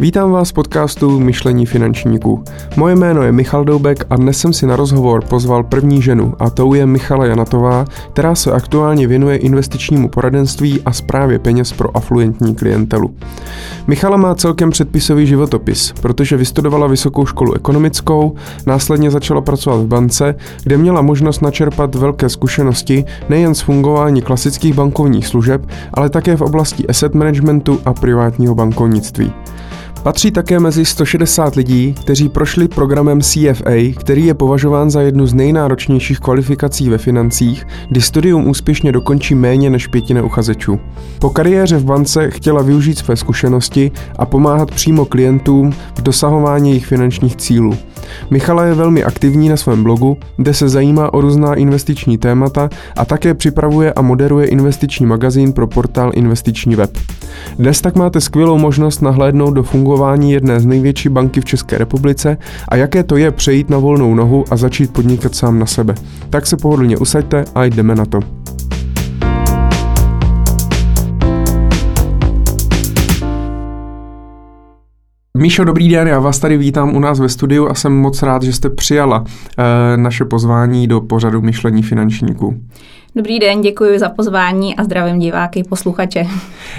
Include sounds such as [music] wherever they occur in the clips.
Vítám vás v podcastu Myšlení finančníků. Moje jméno je Michal Doubek a dnes jsem si na rozhovor pozval první ženu a tou je Michala Janatová, která se aktuálně věnuje investičnímu poradenství a správě peněz pro afluentní klientelu. Michala má celkem předpisový životopis, protože vystudovala vysokou školu ekonomickou, následně začala pracovat v bance, kde měla možnost načerpat velké zkušenosti nejen z fungování klasických bankovních služeb, ale také v oblasti asset managementu a privátního bankovnictví. Patří také mezi 160 lidí, kteří prošli programem CFA, který je považován za jednu z nejnáročnějších kvalifikací ve financích, kdy studium úspěšně dokončí méně než pětina uchazečů. Po kariéře v bance chtěla využít své zkušenosti a pomáhat přímo klientům v dosahování jejich finančních cílů. Michala je velmi aktivní na svém blogu, kde se zajímá o různá investiční témata a také připravuje a moderuje investiční magazín pro portál Investiční web. Dnes tak máte skvělou možnost nahlédnout do fungování jedné z největší banky v České republice a jaké to je přejít na volnou nohu a začít podnikat sám na sebe. Tak se pohodlně usaďte a jdeme na to. Míšo, dobrý den, já vás tady vítám u nás ve studiu a jsem moc rád, že jste přijala e, naše pozvání do pořadu Myšlení finančníků. Dobrý den, děkuji za pozvání a zdravím diváky, posluchače.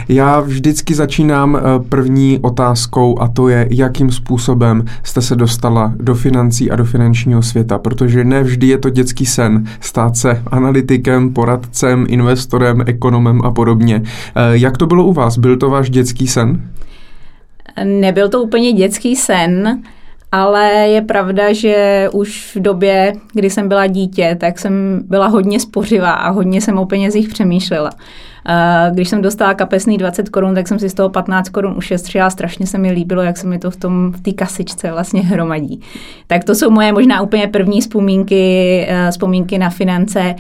Já vždycky začínám eh, první otázkou a to je, jakým způsobem jste se dostala do financí a do finančního světa, protože ne vždy je to dětský sen stát se analytikem, poradcem, investorem, ekonomem a podobně. Eh, jak to bylo u vás? Byl to váš dětský sen? Nebyl to úplně dětský sen, ale je pravda, že už v době, kdy jsem byla dítě, tak jsem byla hodně spořivá a hodně jsem o penězích přemýšlela. Když jsem dostala kapesný 20 korun, tak jsem si z toho 15 korun ušetřila. Strašně se mi líbilo, jak se mi to v tom v té kasičce vlastně hromadí. Tak to jsou moje možná úplně první vzpomínky, eh, vzpomínky na finance.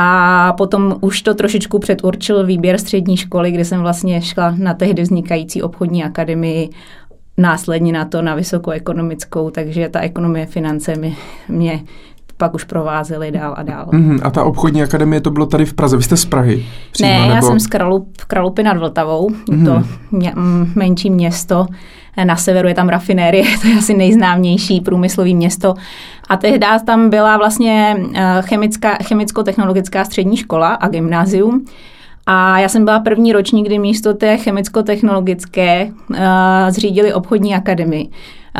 A potom už to trošičku předurčil výběr střední školy, kde jsem vlastně šla na tehdy vznikající obchodní akademii, následně na to na vysokou ekonomickou, takže ta ekonomie finance mě, mě pak už provázely dál a dál. Mm-hmm. A ta obchodní akademie to bylo tady v Praze. Vy jste z Prahy? Přímo, ne, nebo... já jsem z Kralup, Kralupy nad Vltavou, mm-hmm. to mě, menší město. Na severu je tam rafinérie, [laughs] to je asi nejznámější průmyslové město. A tehdy tam byla vlastně eh, chemická, chemicko-technologická střední škola a gymnázium. A já jsem byla první ročník, kdy místo té chemicko-technologické uh, zřídili obchodní akademii.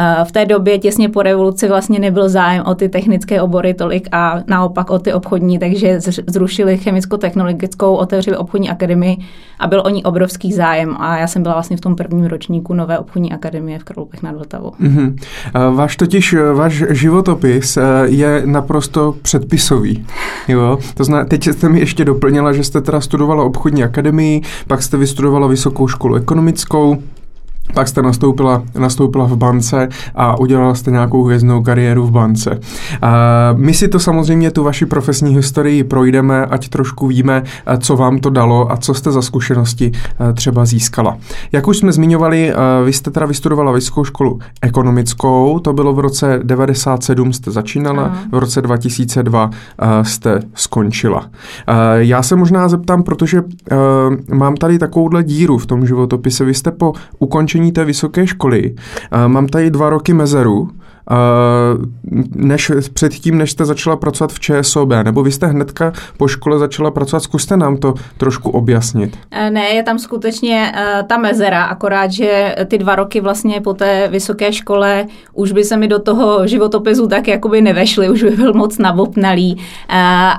Eh, v té době těsně po revoluci vlastně nebyl zájem o ty technické obory tolik a naopak o ty obchodní, takže zrušili chemicko-technologickou, otevřeli obchodní akademii a byl o ní obrovský zájem a já jsem byla vlastně v tom prvním ročníku nové obchodní akademie v Kralupech nad Vltavou. Mm-hmm. Váš totiž, váš životopis eh, je naprosto předpisový. Jo? To zná, teď jste mi ještě doplnila, že jste teda studovala obchodní akademii, pak jste vystudovala vysokou školu ekonomickou, pak jste nastoupila, nastoupila v bance a udělala jste nějakou hvězdnou kariéru v bance. My si to samozřejmě tu vaši profesní historii projdeme, ať trošku víme, co vám to dalo a co jste za zkušenosti třeba získala. Jak už jsme zmiňovali, vy jste teda vystudovala vysokou školu ekonomickou, to bylo v roce 97 jste začínala, Aha. v roce 2002 jste skončila. Já se možná zeptám, protože mám tady takovouhle díru v tom životopise. Vy jste po ukončení ukončení té vysoké školy. Mám tady dva roky mezeru, než předtím, než jste začala pracovat v ČSOB, nebo vy jste hnedka po škole začala pracovat, zkuste nám to trošku objasnit. E, ne, je tam skutečně uh, ta mezera, akorát, že ty dva roky vlastně po té vysoké škole už by se mi do toho životopisu tak jakoby nevešly, už by byl moc nabopnalý uh,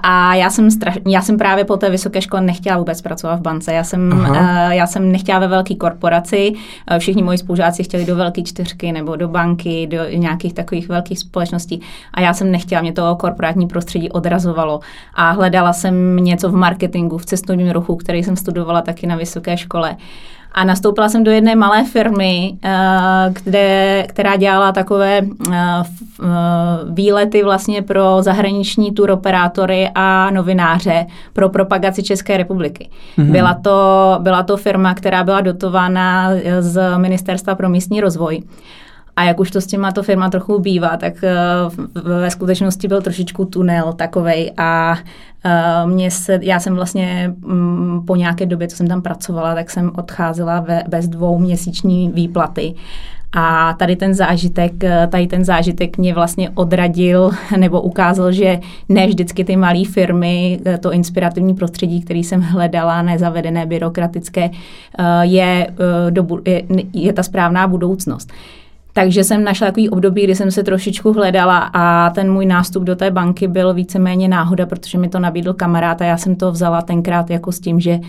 a já jsem, straš, já jsem právě po té vysoké škole nechtěla vůbec pracovat v bance, já jsem, já jsem nechtěla ve velké korporaci, všichni moji spolužáci chtěli do velké čtyřky nebo do banky, do nějakých takových velkých společností a já jsem nechtěla, mě to korporátní prostředí odrazovalo a hledala jsem něco v marketingu, v cestovním ruchu, který jsem studovala taky na vysoké škole. A nastoupila jsem do jedné malé firmy, eh, kde, která dělala takové eh, eh, výlety vlastně pro zahraniční turoperátory a novináře pro propagaci České republiky. Mm-hmm. Byla, to, byla to firma, která byla dotována z Ministerstva pro místní rozvoj. A jak už to s těma to firma trochu bývá, tak uh, ve skutečnosti byl trošičku tunel takovej a uh, mě se, já jsem vlastně um, po nějaké době, co jsem tam pracovala, tak jsem odcházela ve, bez dvouměsíční výplaty. A tady ten zážitek, tady ten zážitek mě vlastně odradil [laughs] nebo ukázal, že ne vždycky ty malé firmy, to inspirativní prostředí, který jsem hledala, nezavedené, byrokratické, je, je, je ta správná budoucnost. Takže jsem našla takový období, kdy jsem se trošičku hledala a ten můj nástup do té banky byl víceméně náhoda, protože mi to nabídl kamarád a já jsem to vzala tenkrát jako s tím, že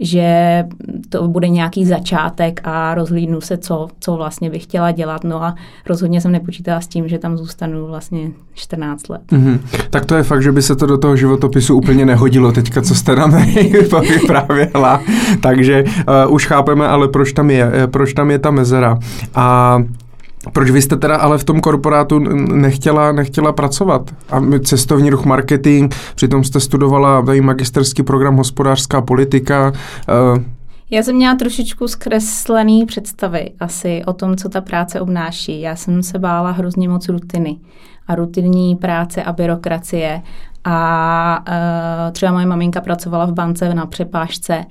že to bude nějaký začátek a rozhlídnu se, co, co vlastně bych chtěla dělat. No a rozhodně jsem nepočítala s tím, že tam zůstanu vlastně 14 let. Mm-hmm. Tak to je fakt, že by se to do toho životopisu úplně nehodilo teďka, co jste nám [laughs] vyprávěla. Takže uh, už chápeme, ale proč tam je, eh, proč tam je ta mezera. A proč vy jste teda ale v tom korporátu nechtěla, nechtěla pracovat? A cestovní ruch marketing, přitom jste studovala tady magisterský program hospodářská politika. Uh, já jsem měla trošičku zkreslený představy asi o tom, co ta práce obnáší. Já jsem se bála hrozně moc rutiny a rutinní práce a byrokracie. A uh, třeba moje maminka pracovala v bance na přepážce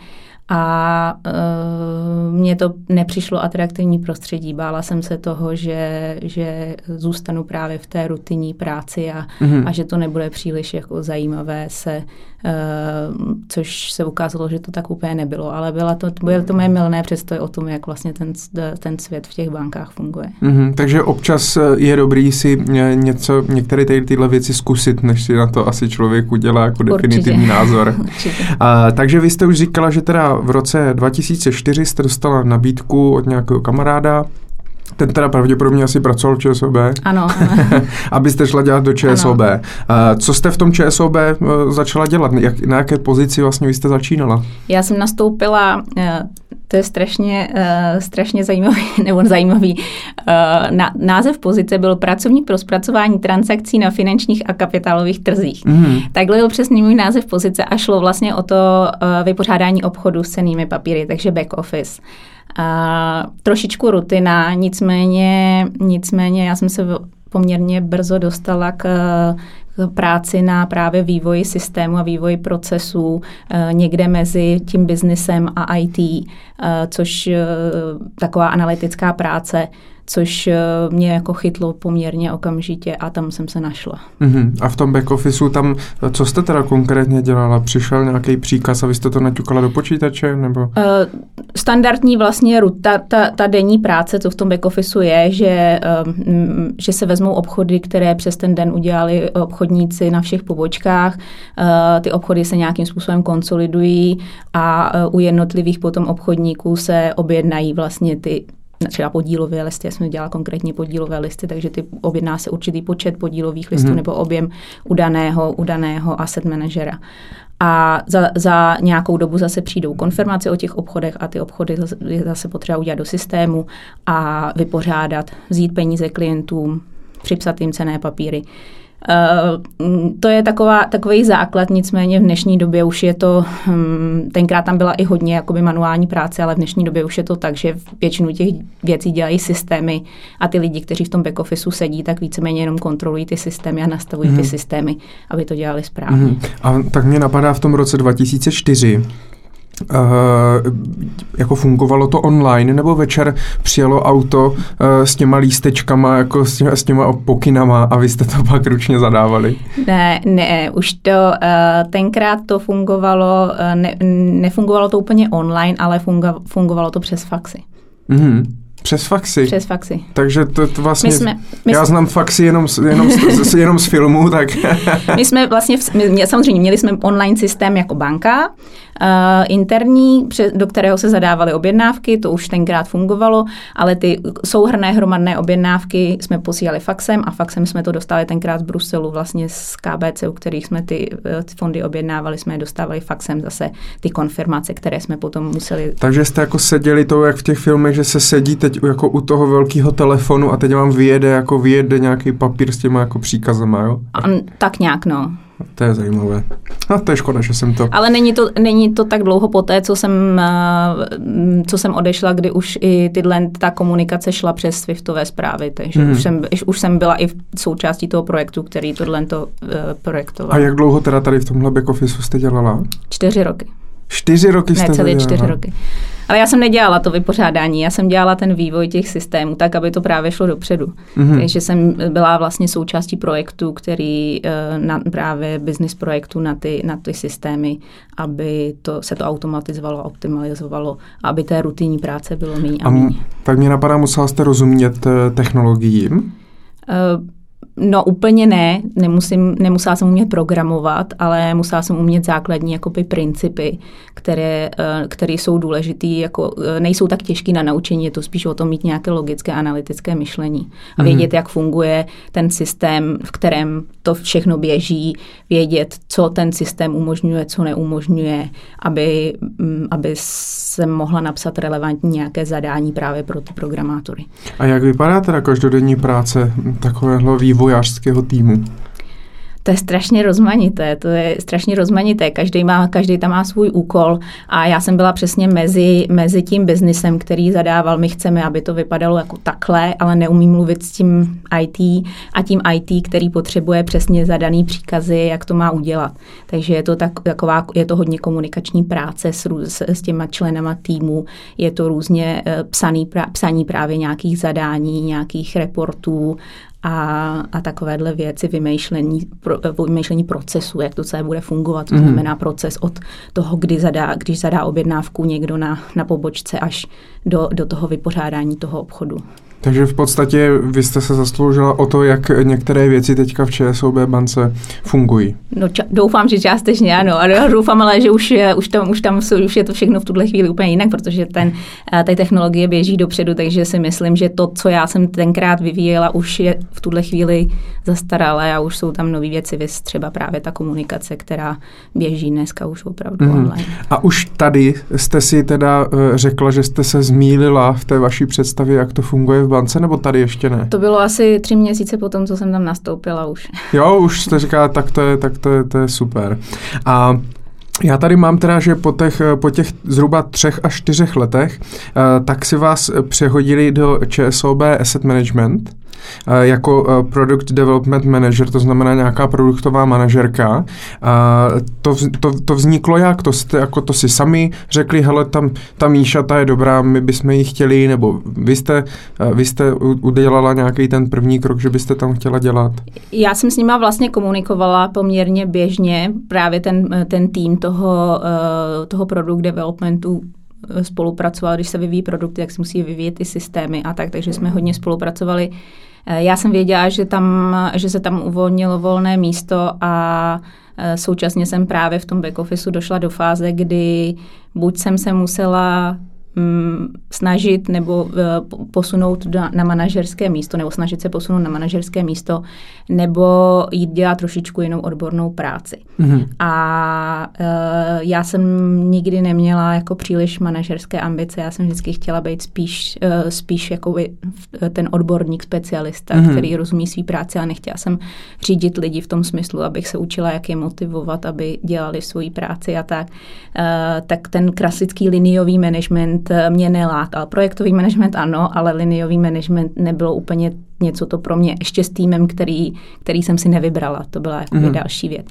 a uh, mně to nepřišlo atraktivní prostředí. Bála jsem se toho, že, že zůstanu právě v té rutinní práci a, mm-hmm. a že to nebude příliš jako zajímavé se Uh, což se ukázalo, že to tak úplně nebylo, ale byla to, bylo to moje milné představy o tom, jak vlastně ten, ten svět v těch bankách funguje. Mm-hmm, takže občas je dobrý si něco, některé ty, tyhle věci zkusit, než si na to asi člověk udělá jako definitivní [laughs] Určitě. názor. Určitě. Uh, takže vy jste už říkala, že teda v roce 2004 jste dostala nabídku od nějakého kamaráda, ten teda pravděpodobně asi pracoval v ČSOB. Ano. [laughs] abyste šla dělat do ČSOB. Ano. Co jste v tom ČSOB eh, začala dělat? Jak, na jaké pozici vlastně vy jste začínala? Já jsem nastoupila, eh, to je strašně, eh, strašně zajímavý, [laughs] nebo zajímavý. Název pozice byl pracovník pro zpracování transakcí na finančních a kapitálových trzích. Mm. Takhle byl přesně můj název pozice a šlo vlastně o to vypořádání obchodu s cenými papíry, takže back office. A trošičku rutina, nicméně, nicméně já jsem se poměrně brzo dostala k práci na právě vývoji systému a vývoji procesů e, někde mezi tím biznesem a IT, e, což e, taková analytická práce což eh, mě jako chytlo poměrně okamžitě a tam jsem se našla. Uh-huh. A v tom back officeu tam, co jste teda konkrétně dělala? Přišel nějaký příkaz a vy jste to naťukala do počítače? Nebo? Uh, standardní vlastně ta, ta, ta denní práce, co v tom back officeu je, že, um, že se vezmou obchody, které přes ten den udělali obchodníci na všech pobočkách. Uh, ty obchody se nějakým způsobem konsolidují a uh, u jednotlivých potom obchodníků se objednají vlastně ty třeba podílové listy, já jsem dělala konkrétně podílové listy, takže ty objedná se určitý počet podílových listů mm-hmm. nebo objem udaného, udaného asset manažera. A za, za nějakou dobu zase přijdou konfirmace o těch obchodech a ty obchody je zase potřeba udělat do systému a vypořádat, vzít peníze klientům, připsat jim cené papíry. Uh, to je taková, takový základ, nicméně v dnešní době už je to, um, tenkrát tam byla i hodně jakoby manuální práce, ale v dnešní době už je to tak, že většinu těch věcí dělají systémy a ty lidi, kteří v tom back officeu sedí, tak víceméně jenom kontrolují ty systémy a nastavují mm-hmm. ty mhm. systémy, aby to dělali správně. Mm-hmm. A tak mě napadá v tom roce 2004, Uh, jako fungovalo to online, nebo večer přijelo auto uh, s těma lístečkama, jako s těma, s těma pokynama a vy jste to [laughs] pak ručně zadávali? Ne, ne, už to, uh, tenkrát to fungovalo, uh, ne, nefungovalo to úplně online, ale fungo, fungovalo to přes faxy. Mm-hmm. Přes faxy? Přes faxy. Takže to, to vlastně, my jsme, my já znám faxy jenom, jenom, z, jenom z filmu, tak... [laughs] my jsme vlastně, my, samozřejmě měli jsme online systém jako banka, interní, do kterého se zadávaly objednávky, to už tenkrát fungovalo, ale ty souhrné hromadné objednávky jsme posílali faxem a faxem jsme to dostali tenkrát z Bruselu, vlastně z KBC, u kterých jsme ty, eh, ty fondy objednávali, jsme je dostávali faxem zase ty konfirmace, které jsme potom museli... Takže jste jako seděli to, jak v těch filmech, že se sedí teď jako u toho velkého telefonu a teď vám vyjede, jako vyjede nějaký papír s těma jako příkazama, jo? A, tak nějak, no. To je zajímavé. No, to je škoda, že jsem to... Ale není to, není to tak dlouho poté, co jsem, eh, co jsem odešla, kdy už i tyhle, ta komunikace šla přes Swiftové zprávy, takže mm. už, jsem, už jsem byla i v součástí toho projektu, který tohle to uh, projektoval. A jak dlouho teda tady v tomhle back office jste dělala? Čtyři roky. Čtyři roky jste Ne, celé čtyři roky. Ale já jsem nedělala to vypořádání, já jsem dělala ten vývoj těch systémů tak, aby to právě šlo dopředu. Mm-hmm. Takže jsem byla vlastně součástí projektu, který eh, na, právě business projektu na ty, na ty systémy, aby to, se to automatizovalo, optimalizovalo, aby té rutinní práce bylo méně a méně. Tak mě napadá, musela jste rozumět eh, technologiím? Uh, No úplně ne, nemusím, nemusela jsem umět programovat, ale musela jsem umět základní jakoby principy, které, eh, které jsou důležité, jako eh, nejsou tak těžké na naučení, je to spíš o tom mít nějaké logické analytické myšlení a mhm. vědět, mm. jak funguje ten systém, v kterém to všechno běží, vědět, co ten systém umožňuje, co neumožňuje, aby, mm, aby se mohla napsat relevantní nějaké zadání právě pro ty programátory. A jak vypadá teda každodenní práce takového vývojářského týmu? to je strašně rozmanité, to je strašně rozmanité, každý, má, každý tam má svůj úkol a já jsem byla přesně mezi, mezi tím biznisem, který zadával, my chceme, aby to vypadalo jako takhle, ale neumím mluvit s tím IT a tím IT, který potřebuje přesně zadaný příkazy, jak to má udělat. Takže je to, tak, taková, je to hodně komunikační práce s, s, s těma členama týmu, je to různě eh, psaný, psaní právě nějakých zadání, nějakých reportů a, a takovéhle věci, vymýšlení, pro, vymýšlení procesu, jak to celé bude fungovat, to mm. znamená proces od toho, kdy zadá, když zadá objednávku někdo na, na pobočce, až do, do toho vypořádání toho obchodu. Takže v podstatě vy jste se zasloužila o to, jak některé věci teďka v ČSOB bance fungují. No ča- doufám, že částečně ano. A já doufám ale, že už, je, už, tam, už, tam jsou, už je to všechno v tuhle chvíli úplně jinak, protože ten, eh, ty technologie běží dopředu, takže si myslím, že to, co já jsem tenkrát vyvíjela, už je v tuhle chvíli zastaralé a už jsou tam nové věci, vys třeba právě ta komunikace, která běží dneska už opravdu mm. online. A už tady jste si teda eh, řekla, že jste se zmílila v té vaší představě, jak to funguje v bance, nebo tady ještě ne? To bylo asi tři měsíce potom, co jsem tam nastoupila už. [laughs] Jo, už jste říká, tak to je, tak to je, to je super. A já tady mám teda, že po těch, po těch zhruba třech až čtyřech letech, eh, tak si vás přehodili do ČSOB Asset Management. Jako eh, Product Development Manager, to znamená nějaká produktová manažerka. To, to, to vzniklo jak? To, jste, jako to si sami řekli, hele, tam ta Míša, ta je dobrá, my bychom ji chtěli, nebo vy jste, vy jste udělala nějaký ten první krok, že byste tam chtěla dělat? Já jsem s nima vlastně komunikovala poměrně běžně, právě ten, ten tým toho, toho product developmentu spolupracoval, když se vyvíjí produkty, jak se musí vyvíjet ty systémy a tak, takže jsme hodně spolupracovali já jsem věděla, že, tam, že se tam uvolnilo volné místo a eh, současně jsem právě v tom back officeu došla do fáze, kdy buď jsem se musela snažit nebo eh, posunout na manažerské místo, nebo snažit se posunout na manažerské místo, nebo jít dělat trošičku jinou odbornou práci. Mm-hmm. A uh, já jsem nikdy neměla jako příliš manažerské ambice, já jsem vždycky chtěla být spíš, uh, spíš jako ten odborník, specialista, mm-hmm. který rozumí svý práci a nechtěla jsem řídit lidi v tom smyslu, abych se učila, jak je motivovat, aby dělali svoji práci a tak. Tak ten klasický liniový management Eh, mě nelákal. Projektový management ano, ale liniový management nebylo úplně něco to pro mě, ještě s týmem, který, který jsem si nevybrala. To byla jakoby mm-hmm. další věc.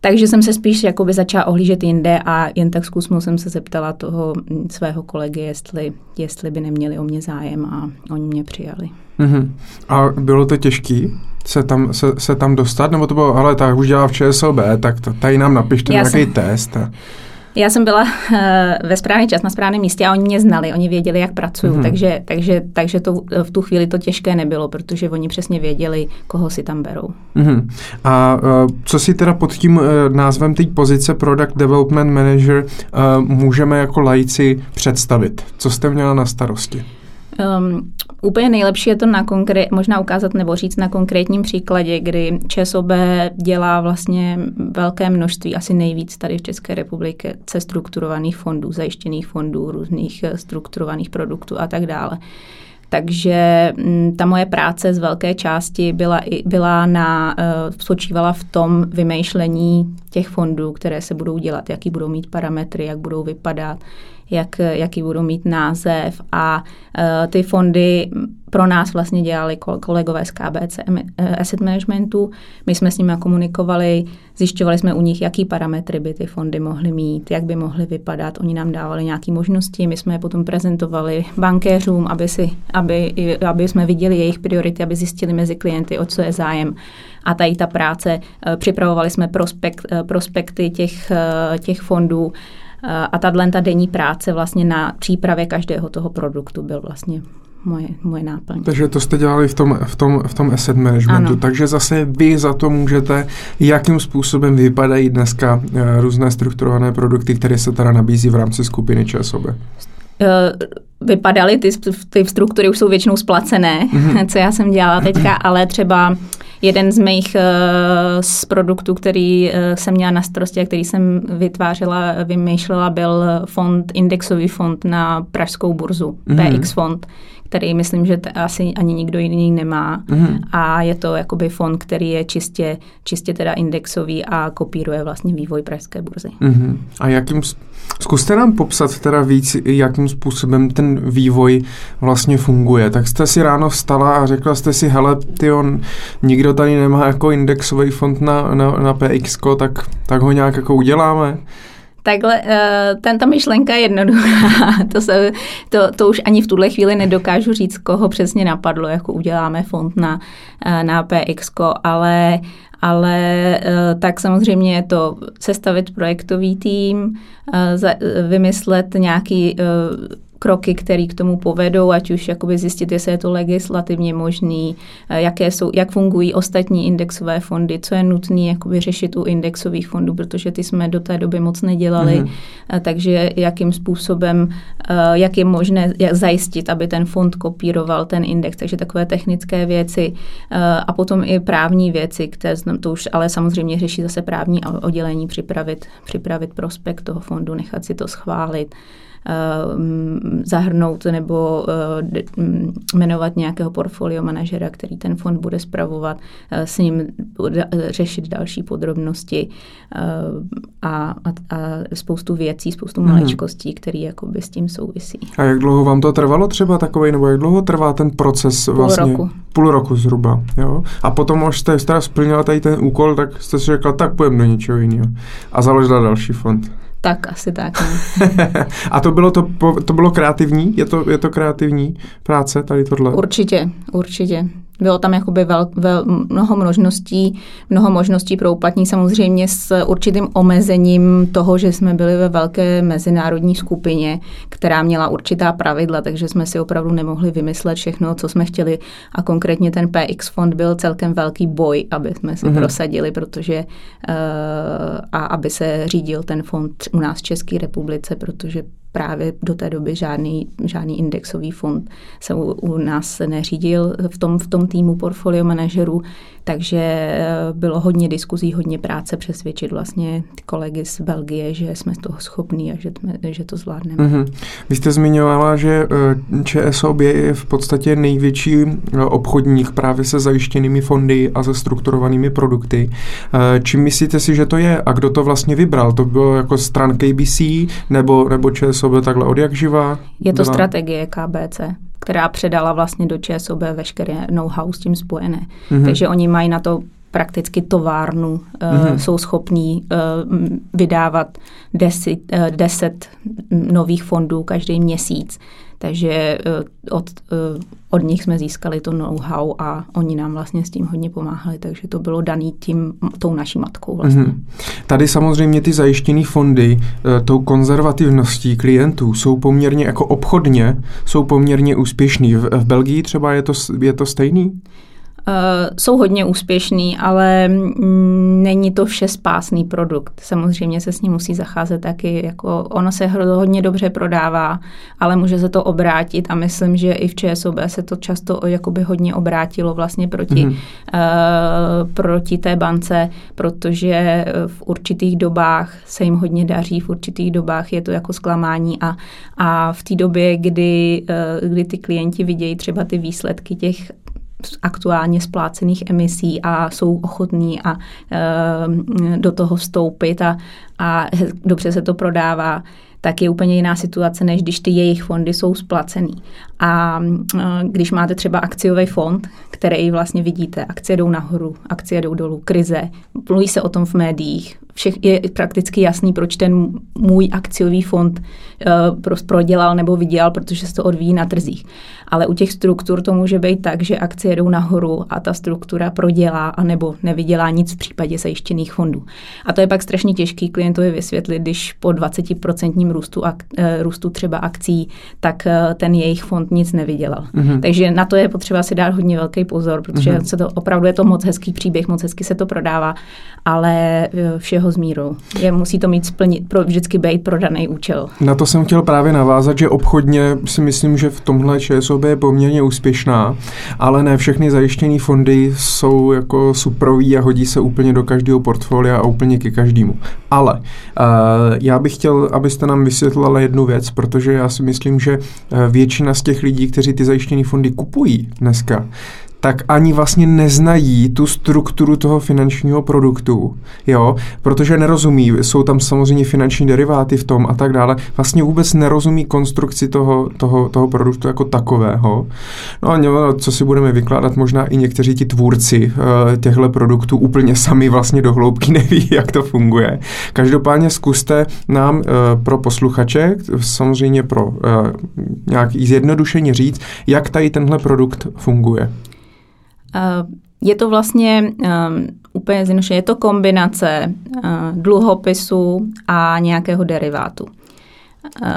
Takže jsem se spíš jakoby začala ohlížet jinde a jen tak zkusnou jsem se zeptala toho svého kolegy, jestli, jestli by neměli o mě zájem a oni mě přijali. Mm-hmm. A bylo to těžké se tam, se, se tam dostat? Nebo to bylo, ale tak už dělá v ČSLB, tak tady nám napište Já nějaký jsem... test. A... Já jsem byla uh, ve správný čas na správném místě a oni mě znali, oni věděli, jak pracuju, hmm. takže, takže, takže to, v tu chvíli to těžké nebylo, protože oni přesně věděli, koho si tam berou. Hmm. A uh, co si teda pod tím názvem té pozice Product Development Manager můžeme jako lajci představit? Co jste měla na starosti? Um, úplně nejlepší je to na konkré- možná ukázat nebo říct na konkrétním příkladě, kdy ČSOB dělá vlastně velké množství, asi nejvíc tady v České republice strukturovaných fondů, zajištěných fondů, různých eh, strukturovaných produktů a tak dále. Takže mm, ta moje práce z velké části byla, byla na, uh, spočívala v tom vymýšlení těch fondů, které se budou dělat, jaký budou mít parametry, jak budou vypadat, jak, jaký budou mít název a uh, ty fondy pro nás vlastně dělali kolegové z KBC eh, Asset Managementu. My jsme s nimi komunikovali, zjišťovali jsme u nich, jaký parametry by ty fondy mohly mít, jak by mohly vypadat. Oni nám dávali nějaké možnosti, my jsme je potom prezentovali bankéřům, aby, si, aby, aby jsme viděli jejich priority, aby zjistili mezi klienty, o co je zájem. A tady ta práce, eh, připravovali jsme prospekt, prospekty těch, těch fondů, a tahle ta denní práce vlastně na přípravě každého toho produktu byl vlastně moje, moje náplň. Takže to jste dělali v tom, v tom, v tom asset managementu. Ano. Takže zase vy za to můžete, jakým způsobem vypadají dneska eh, různé strukturované produkty, které se teda nabízí v rámci skupiny ČSOB? Eh, vypadaly, ty, ty struktury už jsou většinou splacené, mm-hmm. [laughs] co já jsem dělala teďka, ale třeba jeden z mých uh, z produktů, který uh, jsem měla na starosti a který jsem vytvářela, vymýšlela, byl fond, indexový fond na pražskou burzu, mm-hmm. PX fond který myslím, že t- asi ani nikdo jiný nemá. Mm-hmm. A je to jakoby fond, který je čistě, čistě teda indexový a kopíruje vlastně vývoj pražské burzy. Mm-hmm. A jakým, zkuste nám popsat teda víc, jakým způsobem ten vývoj vlastně funguje. Tak jste si ráno vstala a řekla jste si, hele, ty on, nikdo tady nemá jako indexový fond na, na, na PX, tak, tak ho nějak jako uděláme. Takhle, eh, tento myšlenka je jednoduchá. [laughs] To, se, to, to už ani v tuhle chvíli nedokážu říct, koho přesně napadlo, jako uděláme fond na, eh, na PX, ale, ale eh, tak samozřejmě je to sestavit projektový tým, vymyslet nějaký kroky, které k tomu povedou, ať už jakoby zjistit, jestli je to legislativně možný, eh, jaké jsou, jak fungují ostatní indexové fondy, co je nutné jakoby řešit u indexových fondů, protože ty jsme do té doby moc nedělali, mm-hmm. takže jakým způsobem, eh, jak je možné zajistit, aby ten fond kopíroval ten index, takže takové technické věci a potom i právní věci, které to už ale samozřejmě řeší zase právní oddělení, připravit, připravit prospekt toho fondu, nechat si to schválit. Eh, zahrnout nebo eh, jmenovat nějakého portfolio manažera, který ten fond bude spravovat, eh, s ním řešit další podrobnosti a, a, a spoustu věcí, spoustu hmm. maličkostí, které jakoby s tím souvisí. A jak dlouho vám to trvalo třeba takový, nebo jak dlouho trvá ten proces půl vlastně? Roku. Půl roku zhruba, jo? A potom, až jste teda splnila tady ten úkol, tak jste si řekla, tak půjdeme do něčeho jiného. A založila další fond. Tak, asi tak. Ne? [laughs] a to bylo, to, to bylo kreativní? Je to, je to kreativní práce tady tohle? Určitě, určitě. Bylo tam jakoby vel, vel, mnoho možností, mnoho možností pro uplatní samozřejmě s určitým omezením toho, že jsme byli ve velké mezinárodní skupině, která měla určitá pravidla, takže jsme si opravdu nemohli vymyslet všechno, co jsme chtěli a konkrétně ten PX fond byl celkem velký boj, aby jsme si mm-hmm. prosadili, protože uh, a aby se řídil ten fond u nás v České republice, protože právě do té doby žádný, žádný indexový fond se u, u nás neřídil. V tom, v tom týmu portfolio manažerů, takže eh, bylo hodně diskuzí, hodně práce přesvědčit vlastně ty kolegy z Belgie, že jsme toho schopní a že, že to zvládneme. Mm-hmm. Vy jste zmiňovala, že eh, ČSOB je v podstatě největší eh, obchodník právě se zajištěnými fondy a se strukturovanými produkty. Čím myslíte si, že to je a kdo to vlastně vybral? To bylo jako stran KBC nebo, nebo ČSOB takhle od jak živá? Je to byla? strategie KBC která předala vlastně do ČSOB veškeré know-how s tím spojené. Mm-hmm. Takže oni mají na to prakticky továrnu, mm-hmm. uh, jsou schopní uh, vydávat deset, uh, deset nových fondů každý měsíc. Takže uh, od, od nich jsme získali to know-how a oni nám vlastně s tím hodně pomáhali, takže to bylo daný tím, tou naší matkou vlastně. Mm-hmm. Tady samozřejmě ty zajištěné fondy tou konzervativností klientů jsou poměrně jako obchodně, jsou poměrně úspěšný. V, v Belgii třeba je to, je to stejný? Uh, jsou hodně úspěšný, ale mm, není to vše spásný produkt. Samozřejmě se s ním musí zacházet taky, jako ono se hodně dobře prodává, ale může se to obrátit a myslím, že i v ČSOB se to často jakoby hodně obrátilo vlastně proti, mm-hmm. uh, proti té bance, protože v určitých dobách se jim hodně daří, v určitých dobách je to jako zklamání a, a v té době, kdy, uh, kdy ty klienti vidějí třeba ty výsledky těch aktuálně splácených emisí a jsou ochotní a do toho vstoupit a, a dobře se to prodává, tak je úplně jiná situace, než když ty jejich fondy jsou splacený. A když máte třeba akciový fond, který vlastně vidíte, akcie jdou nahoru, akcie jdou dolů, krize, mluví se o tom v médiích, všech je prakticky jasný, proč ten můj akciový fond uh, prodělal nebo vydělal, protože se to odvíjí na trzích. Ale u těch struktur to může být tak, že akcie jdou nahoru a ta struktura prodělá a nebo nevydělá nic v případě zajištěných fondů. A to je pak strašně těžký klientovi vysvětlit, když po 20% růstu, ak, uh, růstu třeba akcí, tak uh, ten jejich fond nic nevydělal. Mm-hmm. Takže na to je potřeba si dát hodně velký pozor, protože mm-hmm. se to opravdu je to moc hezký příběh, moc hezky se to prodává, ale všeho všeho s mírou. Je, musí to mít splnit, pro, vždycky být pro daný účel. Na to jsem chtěl právě navázat, že obchodně si myslím, že v tomhle ČSOB je poměrně úspěšná, ale ne všechny zajištěné fondy jsou jako suprový a hodí se úplně do každého portfolia a úplně ke každému. Ale uh, já bych chtěl, abyste nám vysvětlila jednu věc, protože já si myslím, že eh, většina z těch lidí, kteří ty zajištěné fondy kupují dneska, tak ani vlastně neznají tu strukturu toho finančního produktu, jo, protože nerozumí, jsou tam samozřejmě finanční deriváty v tom a tak dále, vlastně vůbec nerozumí konstrukci toho, toho, toho produktu jako takového. No a co si budeme vykládat, možná i někteří ti tvůrci uh, těchto produktů úplně sami vlastně do hloubky [laughs] neví, jak to funguje. Každopádně zkuste nám uh, pro posluchače, samozřejmě pro uh, nějaký zjednodušení říct, jak tady tenhle produkt funguje. Eh, je to vlastně um, úplně zjednodušeně, je to kombinace uh, dluhopisu a nějakého derivátu. Uh,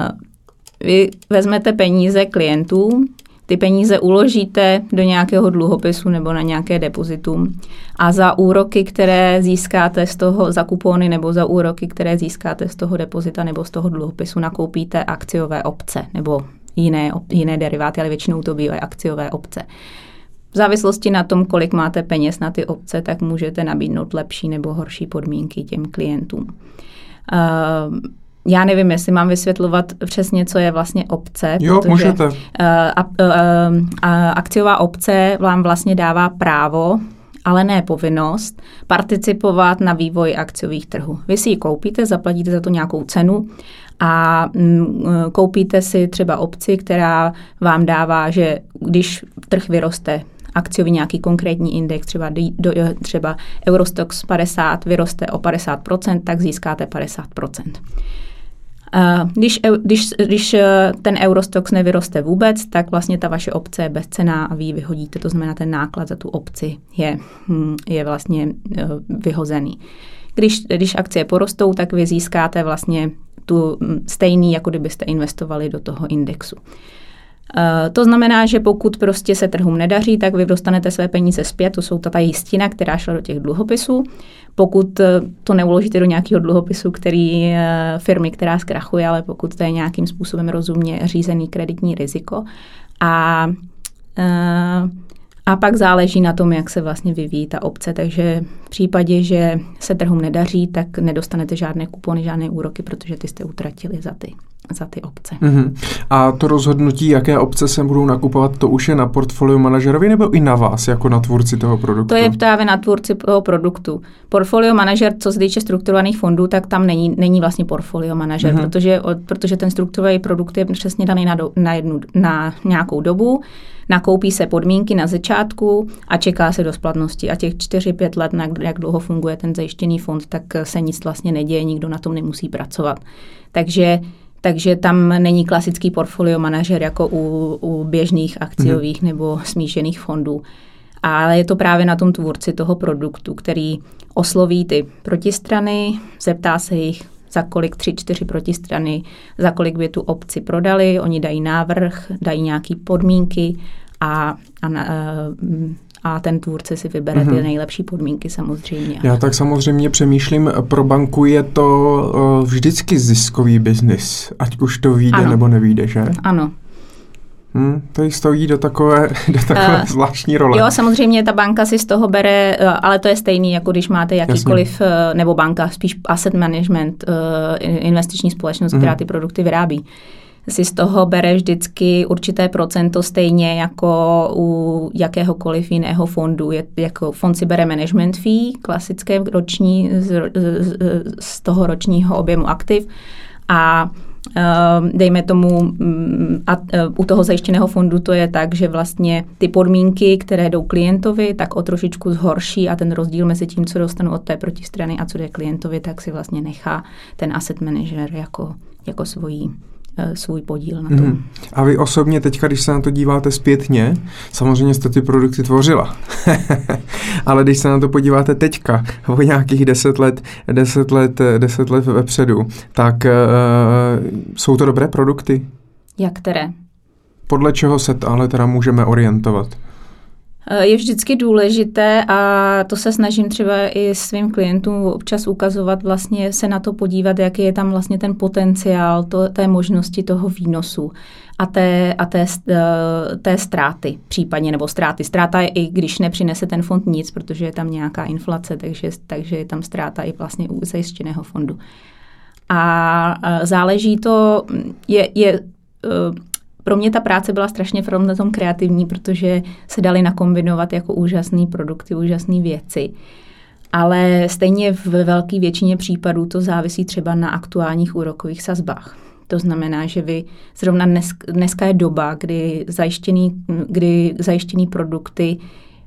vy vezmete peníze klientů, ty peníze uložíte do nějakého dluhopisu nebo na nějaké depozitum a za úroky, které získáte z toho, za kupony nebo za úroky, které získáte z toho depozita nebo z toho dluhopisu, nakoupíte akciové obce nebo jiné, jiné deriváty, ale většinou to bývají akciové obce. V závislosti na tom, kolik máte peněz na ty obce, tak můžete nabídnout lepší nebo horší podmínky těm klientům. Uh, já nevím, jestli mám vysvětlovat přesně, co je vlastně obce. Jo, protože, můžete. Uh, a, uh, a akciová obce vám vlastně dává právo, ale ne povinnost, participovat na vývoji akciových trhů. Vy si ji koupíte, zaplatíte za to nějakou cenu a mm, koupíte si třeba obci, která vám dává, že když trh vyroste akciový nějaký konkrétní index, třeba, do, třeba Eurostox 50 vyroste o 50%, tak získáte 50%. Když, když, když eh, ten Eurostox nevyroste vůbec, tak vlastně ta vaše obce je bezcená a vy ji vyhodíte. To znamená, ten náklad za tu obci je, hm, je vlastně eh, vyhozený. Když, když akcie porostou, tak vy získáte vlastně tu hm, stejný, jako kdybyste investovali do toho indexu. Eh, to znamená, že pokud prostě se trhům nedaří, tak vy dostanete své peníze zpět, to jsou ta jistina, která šla do těch dluhopisů. Pokud eh, to neuložíte do nějakého dluhopisu, který eh, firmy, která zkrachuje, ale pokud to je nějakým způsobem rozumně řízený kreditní riziko. A a pak záleží na tom, jak se vlastně vyvíjí ta obce. Takže v případě, že se trhům nedaří, tak nedostanete žádné kupony, žádné úroky, protože ty jste utratili za ty za ty obce. Mm-hmm. A to rozhodnutí, jaké obce se budou nakupovat, to už je na portfolio manažerovi nebo i na vás, jako na tvůrci toho produktu? To je právě na tvůrci toho produktu. Portfolio manažer, co se týče strukturovaných fondů, tak tam není, není vlastně portfolio manažer, mm-hmm. protože, protože ten strukturovaný produkt je přesně daný na, do, na, jednu, na nějakou dobu, nakoupí se podmínky na začátku a čeká se do splatnosti. A těch 4-5 let, na jak dlouho funguje ten zajištěný fond, tak se nic vlastně neděje, nikdo na tom nemusí pracovat. Takže takže tam není klasický portfolio manažer jako u, u běžných akciových mm-hmm. nebo smíšených fondů. Ale je to právě na tom tvůrci toho produktu, který osloví ty protistrany, zeptá se jich, za kolik tři, čtyři protistrany, za kolik by tu obci prodali, oni dají návrh, dají nějaké podmínky a, a a ten tvůrce si vybere ty mhm. nejlepší podmínky samozřejmě. Já tak samozřejmě přemýšlím, pro banku je to uh, vždycky ziskový biznis, ať už to vyjde ano. nebo nevyjde, že? Ano. Hmm, to jí stojí do takové, [laughs] do takové uh, zvláštní role. Jo, samozřejmě ta banka si z toho bere, uh, ale to je stejný, jako když máte jakýkoliv, uh, nebo banka, spíš asset management, uh, investiční společnost, mm-hmm. která ty produkty vyrábí. Si z toho bere vždycky určité procento stejně jako u jakéhokoliv jiného fondu. Je, jako fond si bere management fee, klasické roční z, z, z toho ročního objemu aktiv a Ehm, dejme tomu, mm, a e, u toho zajištěného fondu to je tak, že vlastně ty podmínky, které jdou klientovi, tak o trošičku zhorší a ten rozdíl mezi tím, co dostanu od té protistrany a co jde klientovi, tak si vlastně nechá ten asset manager jako, jako svojí svůj podíl na tom. Hmm. A vy osobně teďka, když se na to díváte zpětně, samozřejmě jste ty produkty tvořila, [laughs] ale když se na to podíváte teďka, o nějakých deset let, deset let, deset let vepředu, tak uh, jsou to dobré produkty? Jak které? Podle čeho se ale teda můžeme orientovat? Eh, je vždycky důležité a to se snažím třeba i svým klientům občas ukazovat, vlastně se na to podívat, jaký je tam vlastně ten potenciál to, té možnosti toho výnosu a té, a té, eh, té ztráty případně, nebo ztráty. Ztráta je i když nepřinese ten fond nic, protože je tam nějaká inflace, takže, takže je tam ztráta i vlastně u zajištěného fondu. A eh, záleží to, je, je pro mě ta práce byla strašně v tom kreativní, protože se daly nakombinovat jako úžasný produkty, úžasné věci. Ale stejně v velké většině případů to závisí třeba na aktuálních úrokových sazbách. To znamená, že vy zrovna dnes, dneska je doba, kdy zajištěný, kdy zajištěný produkty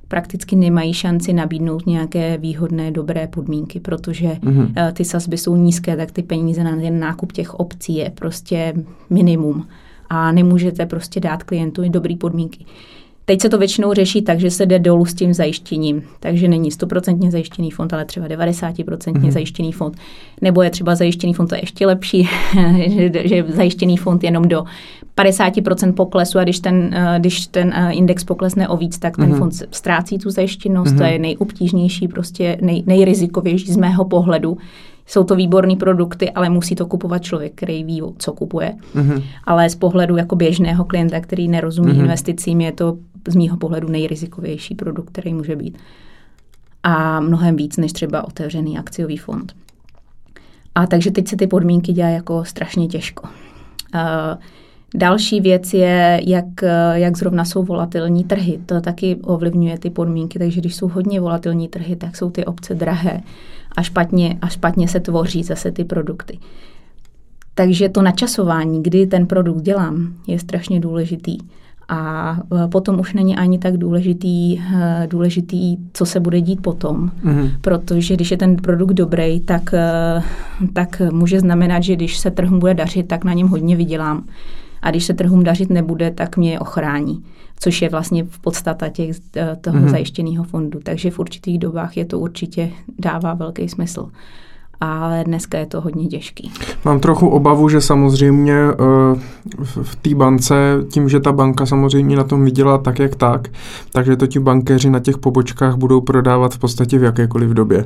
prakticky nemají šanci nabídnout nějaké výhodné, dobré podmínky, protože mm-hmm. ty sazby jsou nízké, tak ty peníze na nákup těch obcí je prostě minimum a nemůžete prostě dát klientu dobré podmínky. Teď se to většinou řeší tak, že se jde dolů s tím zajištěním. Takže není 100% zajištěný fond, ale třeba 90% mm-hmm. zajištěný fond. Nebo je třeba zajištěný fond, to je ještě lepší, [laughs] že, že zajištěný fond jenom do 50% poklesu a když ten, eh, když ten eh, index poklesne o víc, tak ten mm-hmm. fond ztrácí tu zajištěnost. Mm-hmm. To je nejobtížnější, prostě nej, nejrizikovější z mého pohledu jsou to výborné produkty, ale musí to kupovat člověk, který ví, co kupuje. Mm-hmm. Ale z pohledu jako běžného klienta, který nerozumí mm-hmm. investicím, je to z mýho pohledu nejrizikovější produkt, který může být. A mnohem víc než třeba otevřený akciový fond. A takže teď se ty podmínky dělají jako strašně těžko. Uh, Další věc je, jak, jak zrovna jsou volatilní trhy. To taky ovlivňuje ty podmínky, takže když jsou hodně volatilní trhy, tak jsou ty obce drahé a špatně, a špatně se tvoří zase ty produkty. Takže to načasování, kdy ten produkt dělám, je strašně důležitý. A e, potom už není ani tak důležitý, e, důležitý co se bude dít potom. Mm-hmm. Protože když je ten produkt dobrý, tak, e, tak může znamenat, že když se trhům bude dařit, tak na něm hodně vydělám. A když se trhům dařit nebude, tak mě ochrání což je vlastně v podstata těch, eh, toho mm-hmm. zajištěného fondu. Takže v určitých dobách je to určitě dává velký smysl ale dneska je to hodně těžký. Mám trochu obavu, že samozřejmě eh, v té bance, tím, že ta banka samozřejmě na tom vydělá tak, jak tak, takže to ti bankéři na těch pobočkách budou prodávat v podstatě v jakékoliv době.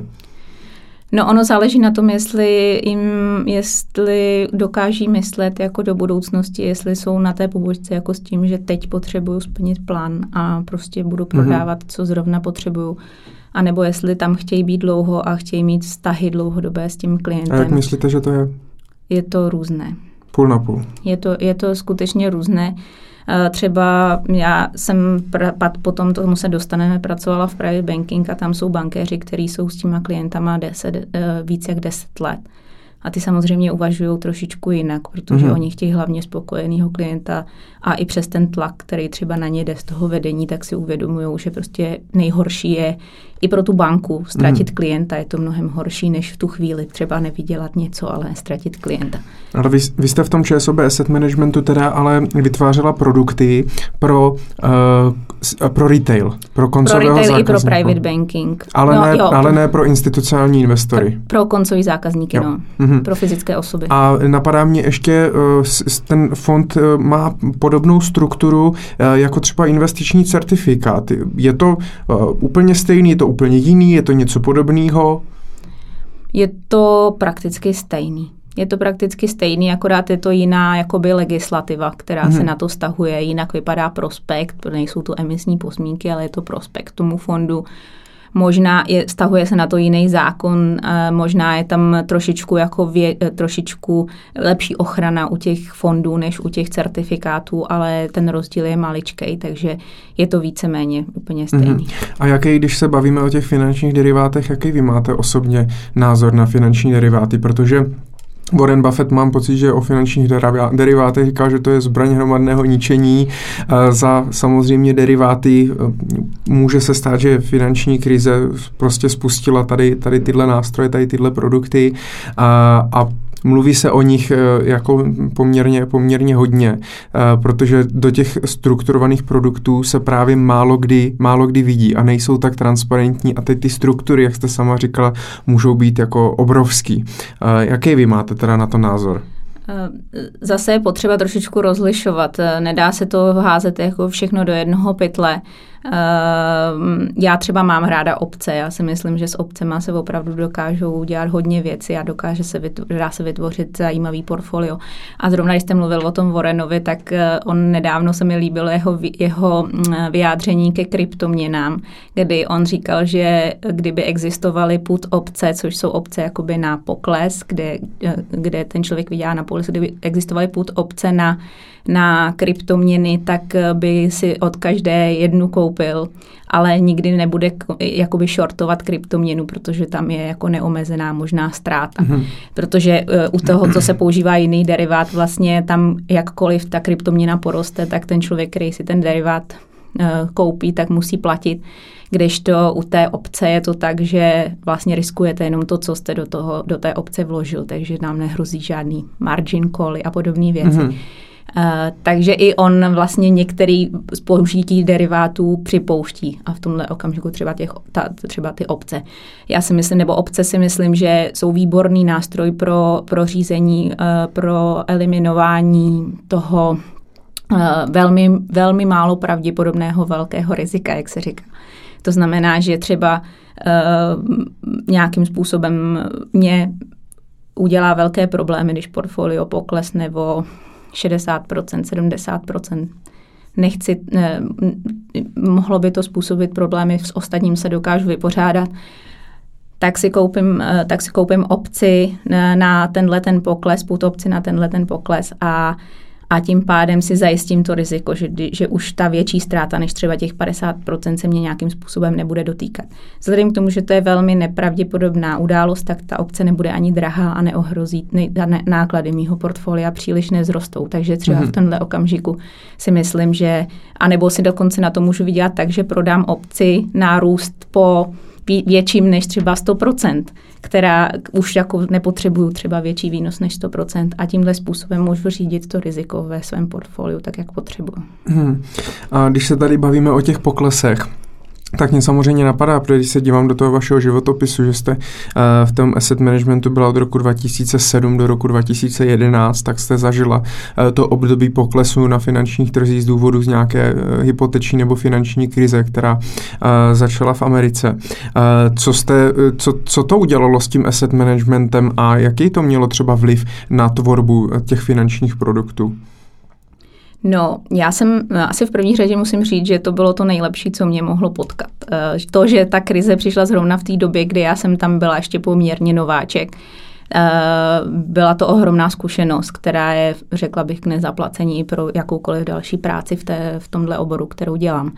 No ono záleží na tom, jestli jim, jestli dokáží myslet jako do budoucnosti, jestli jsou na té pobočce jako s tím, že teď potřebuju splnit plán a prostě budu mhm. prodávat, mm-hmm. co zrovna potřebuju. A nebo jestli tam chtějí být dlouho a chtějí mít vztahy dlouhodobé s tím klientem. A jak myslíte, že to je? Je to různé. Půl na půl. Je to, je to skutečně různé. Eh, třeba já jsem pr- potom tomu se dostaneme, pracovala v private banking a tam jsou bankéři, kteří jsou s těma klientama deset, eh, víc jak 10 let. A ty samozřejmě uvažují trošičku jinak, protože mm-hmm. oni chtějí hlavně spokojeného klienta a i přes ten tlak, který třeba na ně jde z toho vedení, tak si uvědomují, že prostě nejhorší je i pro tu banku ztratit mm. klienta. Je to mnohem horší, než v tu chvíli třeba nevydělat něco, ale ztratit klienta. Ale vy, vy jste v tom ČSOB Asset Managementu teda ale vytvářela produkty pro, uh, pro retail, pro koncového Pro retail zákazníku. i pro private banking. Ale, no, ne, jo, ale ne pro institucionální investory. Pro, pro koncový zákazníky, jo. no. Mm-hmm. Pro fyzické osoby. A napadá mě ještě, uh, ten fond uh, má podobnou strukturu uh, jako třeba investiční certifikát. Je to úplně stejný, je to úplně jiný, je to něco podobného? Je to prakticky stejný. Je to prakticky stejný, akorát je to jiná jakoby legislativa, která hmm. se mhm. na to stahuje. Jinak vypadá prospekt, nejsou to emisní posmínky, ale je to prospekt tomu fondu. Možná je, stahuje se na to jiný zákon, možná je tam trošičku, jako vě, trošičku lepší ochrana u těch fondů než u těch certifikátů, ale ten rozdíl je maličkej, takže je to víceméně úplně stejný. Mm-hmm. A jaký, když se bavíme o těch finančních derivátech, jaký vy máte osobně názor na finanční deriváty? Protože Warren Buffett mám pocit, že o finančních derivátech říká, že to je zbraň hromadného ničení. Za samozřejmě deriváty e, může se stát, že finanční krize prostě spustila tady, tady tyhle nástroje, tady tyhle produkty a, a Mluví se o nich eh, jako poměrně, poměrně hodně, eh, protože do těch strukturovaných produktů se právě málo kdy, málo kdy vidí a nejsou tak transparentní a teď ty struktury, jak jste sama říkala, můžou být jako obrovský. Eh, jaký vy máte teda na to názor? Zase je potřeba trošičku rozlišovat. Nedá se to házet jako všechno do jednoho pytle. Ehm, já třeba mám ráda obce, já si myslím, že s obcema se opravdu dokážou dělat hodně věcí a dokáže se vytvořit, dá se vytvořit zajímavý portfolio. A zrovna, když jste mluvil o tom Warrenovi, tak eh, on nedávno se mi líbilo jeho, jeho mm, vyjádření ke kryptoměnám, kdy on říkal, že kdyby existovaly put obce, což jsou obce jakoby na pokles, kde, eh, kde ten člověk vydělá na pokles, kdyby existovaly put obce na na kryptoměny, tak eh, by si od každé jednu koupil, ale nikdy nebude jakoby shortovat kryptoměnu, protože tam je jako neomezená možná ztráta. Mm-hmm. Protože uh, u toho, co se používá jiný derivát, vlastně tam jakkoliv ta kryptoměna poroste, tak ten člověk, který si ten derivát uh, koupí, tak musí platit. Kdežto u té obce je to tak, že vlastně riskujete jenom to, co jste do, toho, do té obce vložil, takže nám nehrozí žádný margin call a podobné věci. Mm-hmm. Uh, takže i on vlastně některý z použití derivátů připouští a v tomhle okamžiku třeba, těch, ta, třeba ty obce. Já si myslím, nebo obce si myslím, že jsou výborný nástroj pro, pro řízení, uh, pro eliminování toho uh, velmi, velmi málo pravděpodobného velkého rizika, jak se říká. To znamená, že třeba uh, nějakým způsobem mě udělá velké problémy, když portfolio poklesne nebo 60%, 70%. Nechci, ne, mohlo by to způsobit problémy, s ostatním se dokážu vypořádat, tak si koupím, eh, tak si koupím opci na tenhle ten pokles, půl opci na tenhle ten pokles a a tím pádem si zajistím to riziko, že, že už ta větší ztráta než třeba těch 50% se mě nějakým způsobem nebude dotýkat. Vzhledem k tomu, že to je velmi nepravděpodobná událost, tak ta obce nebude ani drahá a neohrozí, ne, ne, náklady mýho portfolia příliš nezrostou. Takže třeba mm-hmm. v mhm. tomhle okamžiku si myslím, že, anebo si dokonce na to můžu vydělat tak, že prodám obci nárůst po větším než třeba 100%, která už jako nepotřebuju třeba větší výnos než 100% a tímhle způsobem můžu řídit to riziko ve svém portfoliu tak, jak potřebuju. Hmm. A když se tady bavíme o těch poklesech, tak mě samozřejmě napadá, protože když se dívám do toho vašeho životopisu, že jste uh, v tom asset managementu byla od roku 2007 do roku 2011, tak jste zažila uh, to období poklesu na finančních trzích z důvodu z nějaké uh, hypoteční nebo finanční krize, která začala v Americe. Co, jste, co, co to udělalo s tím asset managementem a jaký to mělo třeba vliv na tvorbu těch finančních produktů? No, já jsem asi v první řadě musím říct, že to bylo to nejlepší, co mě mohlo potkat. Eh, to, že ta krize přišla zrovna v té době, kdy já jsem tam byla ještě poměrně nováček, eh, byla to ohromná zkušenost, která je, řekla bych, k nezaplacení pro jakoukoliv další práci v, té, v tomhle oboru, kterou dělám.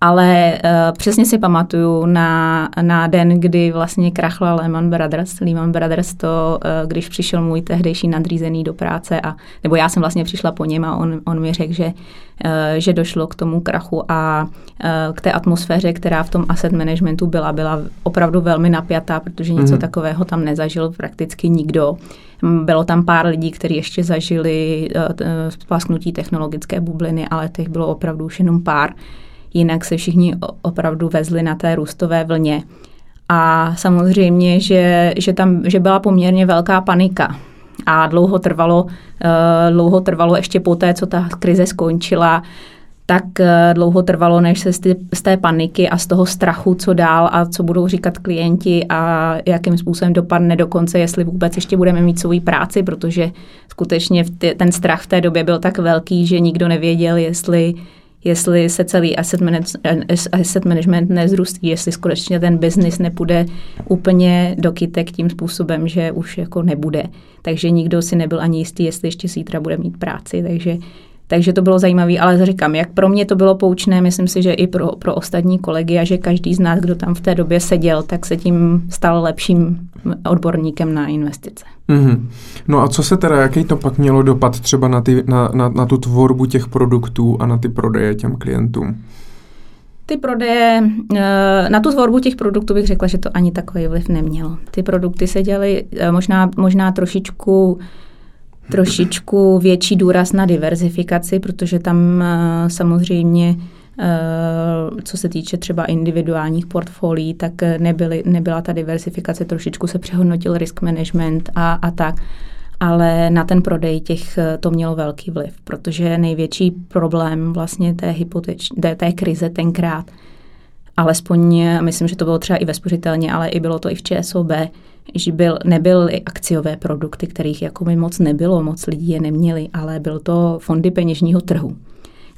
Ale uh, přesně si pamatuju na, na den, kdy vlastně krachla Lehman Brothers. Lehman Brothers to, uh, když přišel můj tehdejší nadřízený do práce, a, nebo já jsem vlastně přišla po něm a on, on mi řekl, že, uh, že došlo k tomu krachu a uh, k té atmosféře, která v tom asset managementu byla, byla opravdu velmi napjatá, protože něco mm-hmm. takového tam nezažil prakticky nikdo. Bylo tam pár lidí, kteří ještě zažili uh, splasknutí technologické bubliny, ale těch bylo opravdu už jenom pár jinak se všichni opravdu vezli na té růstové vlně. A samozřejmě, že, že tam že byla poměrně velká panika. A dlouho trvalo, uh, dlouho trvalo ještě po té, co ta krize skončila, tak uh, dlouho trvalo, než se z, té paniky a z toho strachu, co dál a co budou říkat klienti a jakým způsobem dopadne dokonce, jestli vůbec ještě budeme mít svou práci, protože skutečně ten strach v té době byl tak velký, že nikdo nevěděl, jestli jestli se celý asset management, asset management nezrůstí, jestli skutečně ten biznis nepůjde úplně do kytek tím způsobem, že už jako nebude. Takže nikdo si nebyl ani jistý, jestli ještě zítra bude mít práci, takže takže to bylo zajímavé, ale říkám, jak pro mě to bylo poučné, myslím si, že i pro, pro ostatní kolegy a že každý z nás, kdo tam v té době seděl, tak se tím stal lepším odborníkem na investice. Mm-hmm. No a co se teda, jaký to pak mělo dopad třeba na, ty, na, na, na tu tvorbu těch produktů a na ty prodeje těm klientům? Ty prodeje, eh, na tu tvorbu těch produktů bych řekla, že to ani takový vliv nemělo. Ty produkty se dělaly eh, možná, možná trošičku trošičku větší důraz na diverzifikaci, protože tam eh, samozřejmě co se týče třeba individuálních portfolií, tak nebyly, nebyla ta diversifikace, trošičku se přehodnotil risk management a, a tak. Ale na ten prodej těch to mělo velký vliv, protože největší problém vlastně té, hypoteč, té, té krize tenkrát, alespoň myslím, že to bylo třeba i ve spořitelně, ale i bylo to i v ČSOB, že byl, nebyly akciové produkty, kterých jako by moc nebylo, moc lidí je neměli, ale byl to fondy peněžního trhu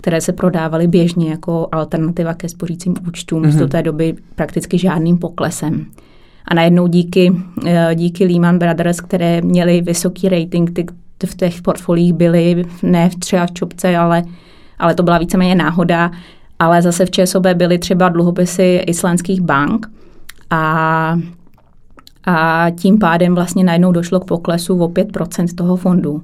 které se prodávaly běžně jako alternativa ke spořícím účtům mm-hmm. do té doby prakticky žádným poklesem. A najednou díky, eh, díky Lehman Brothers, které měly vysoký rating, ty v těch portfoliích byly ne třeba v čopce, ale, ale to byla víceméně náhoda, ale zase v ČSOB byly třeba dluhopisy islandských bank a a tím pádem vlastně najednou došlo k poklesu o 5% toho fondu.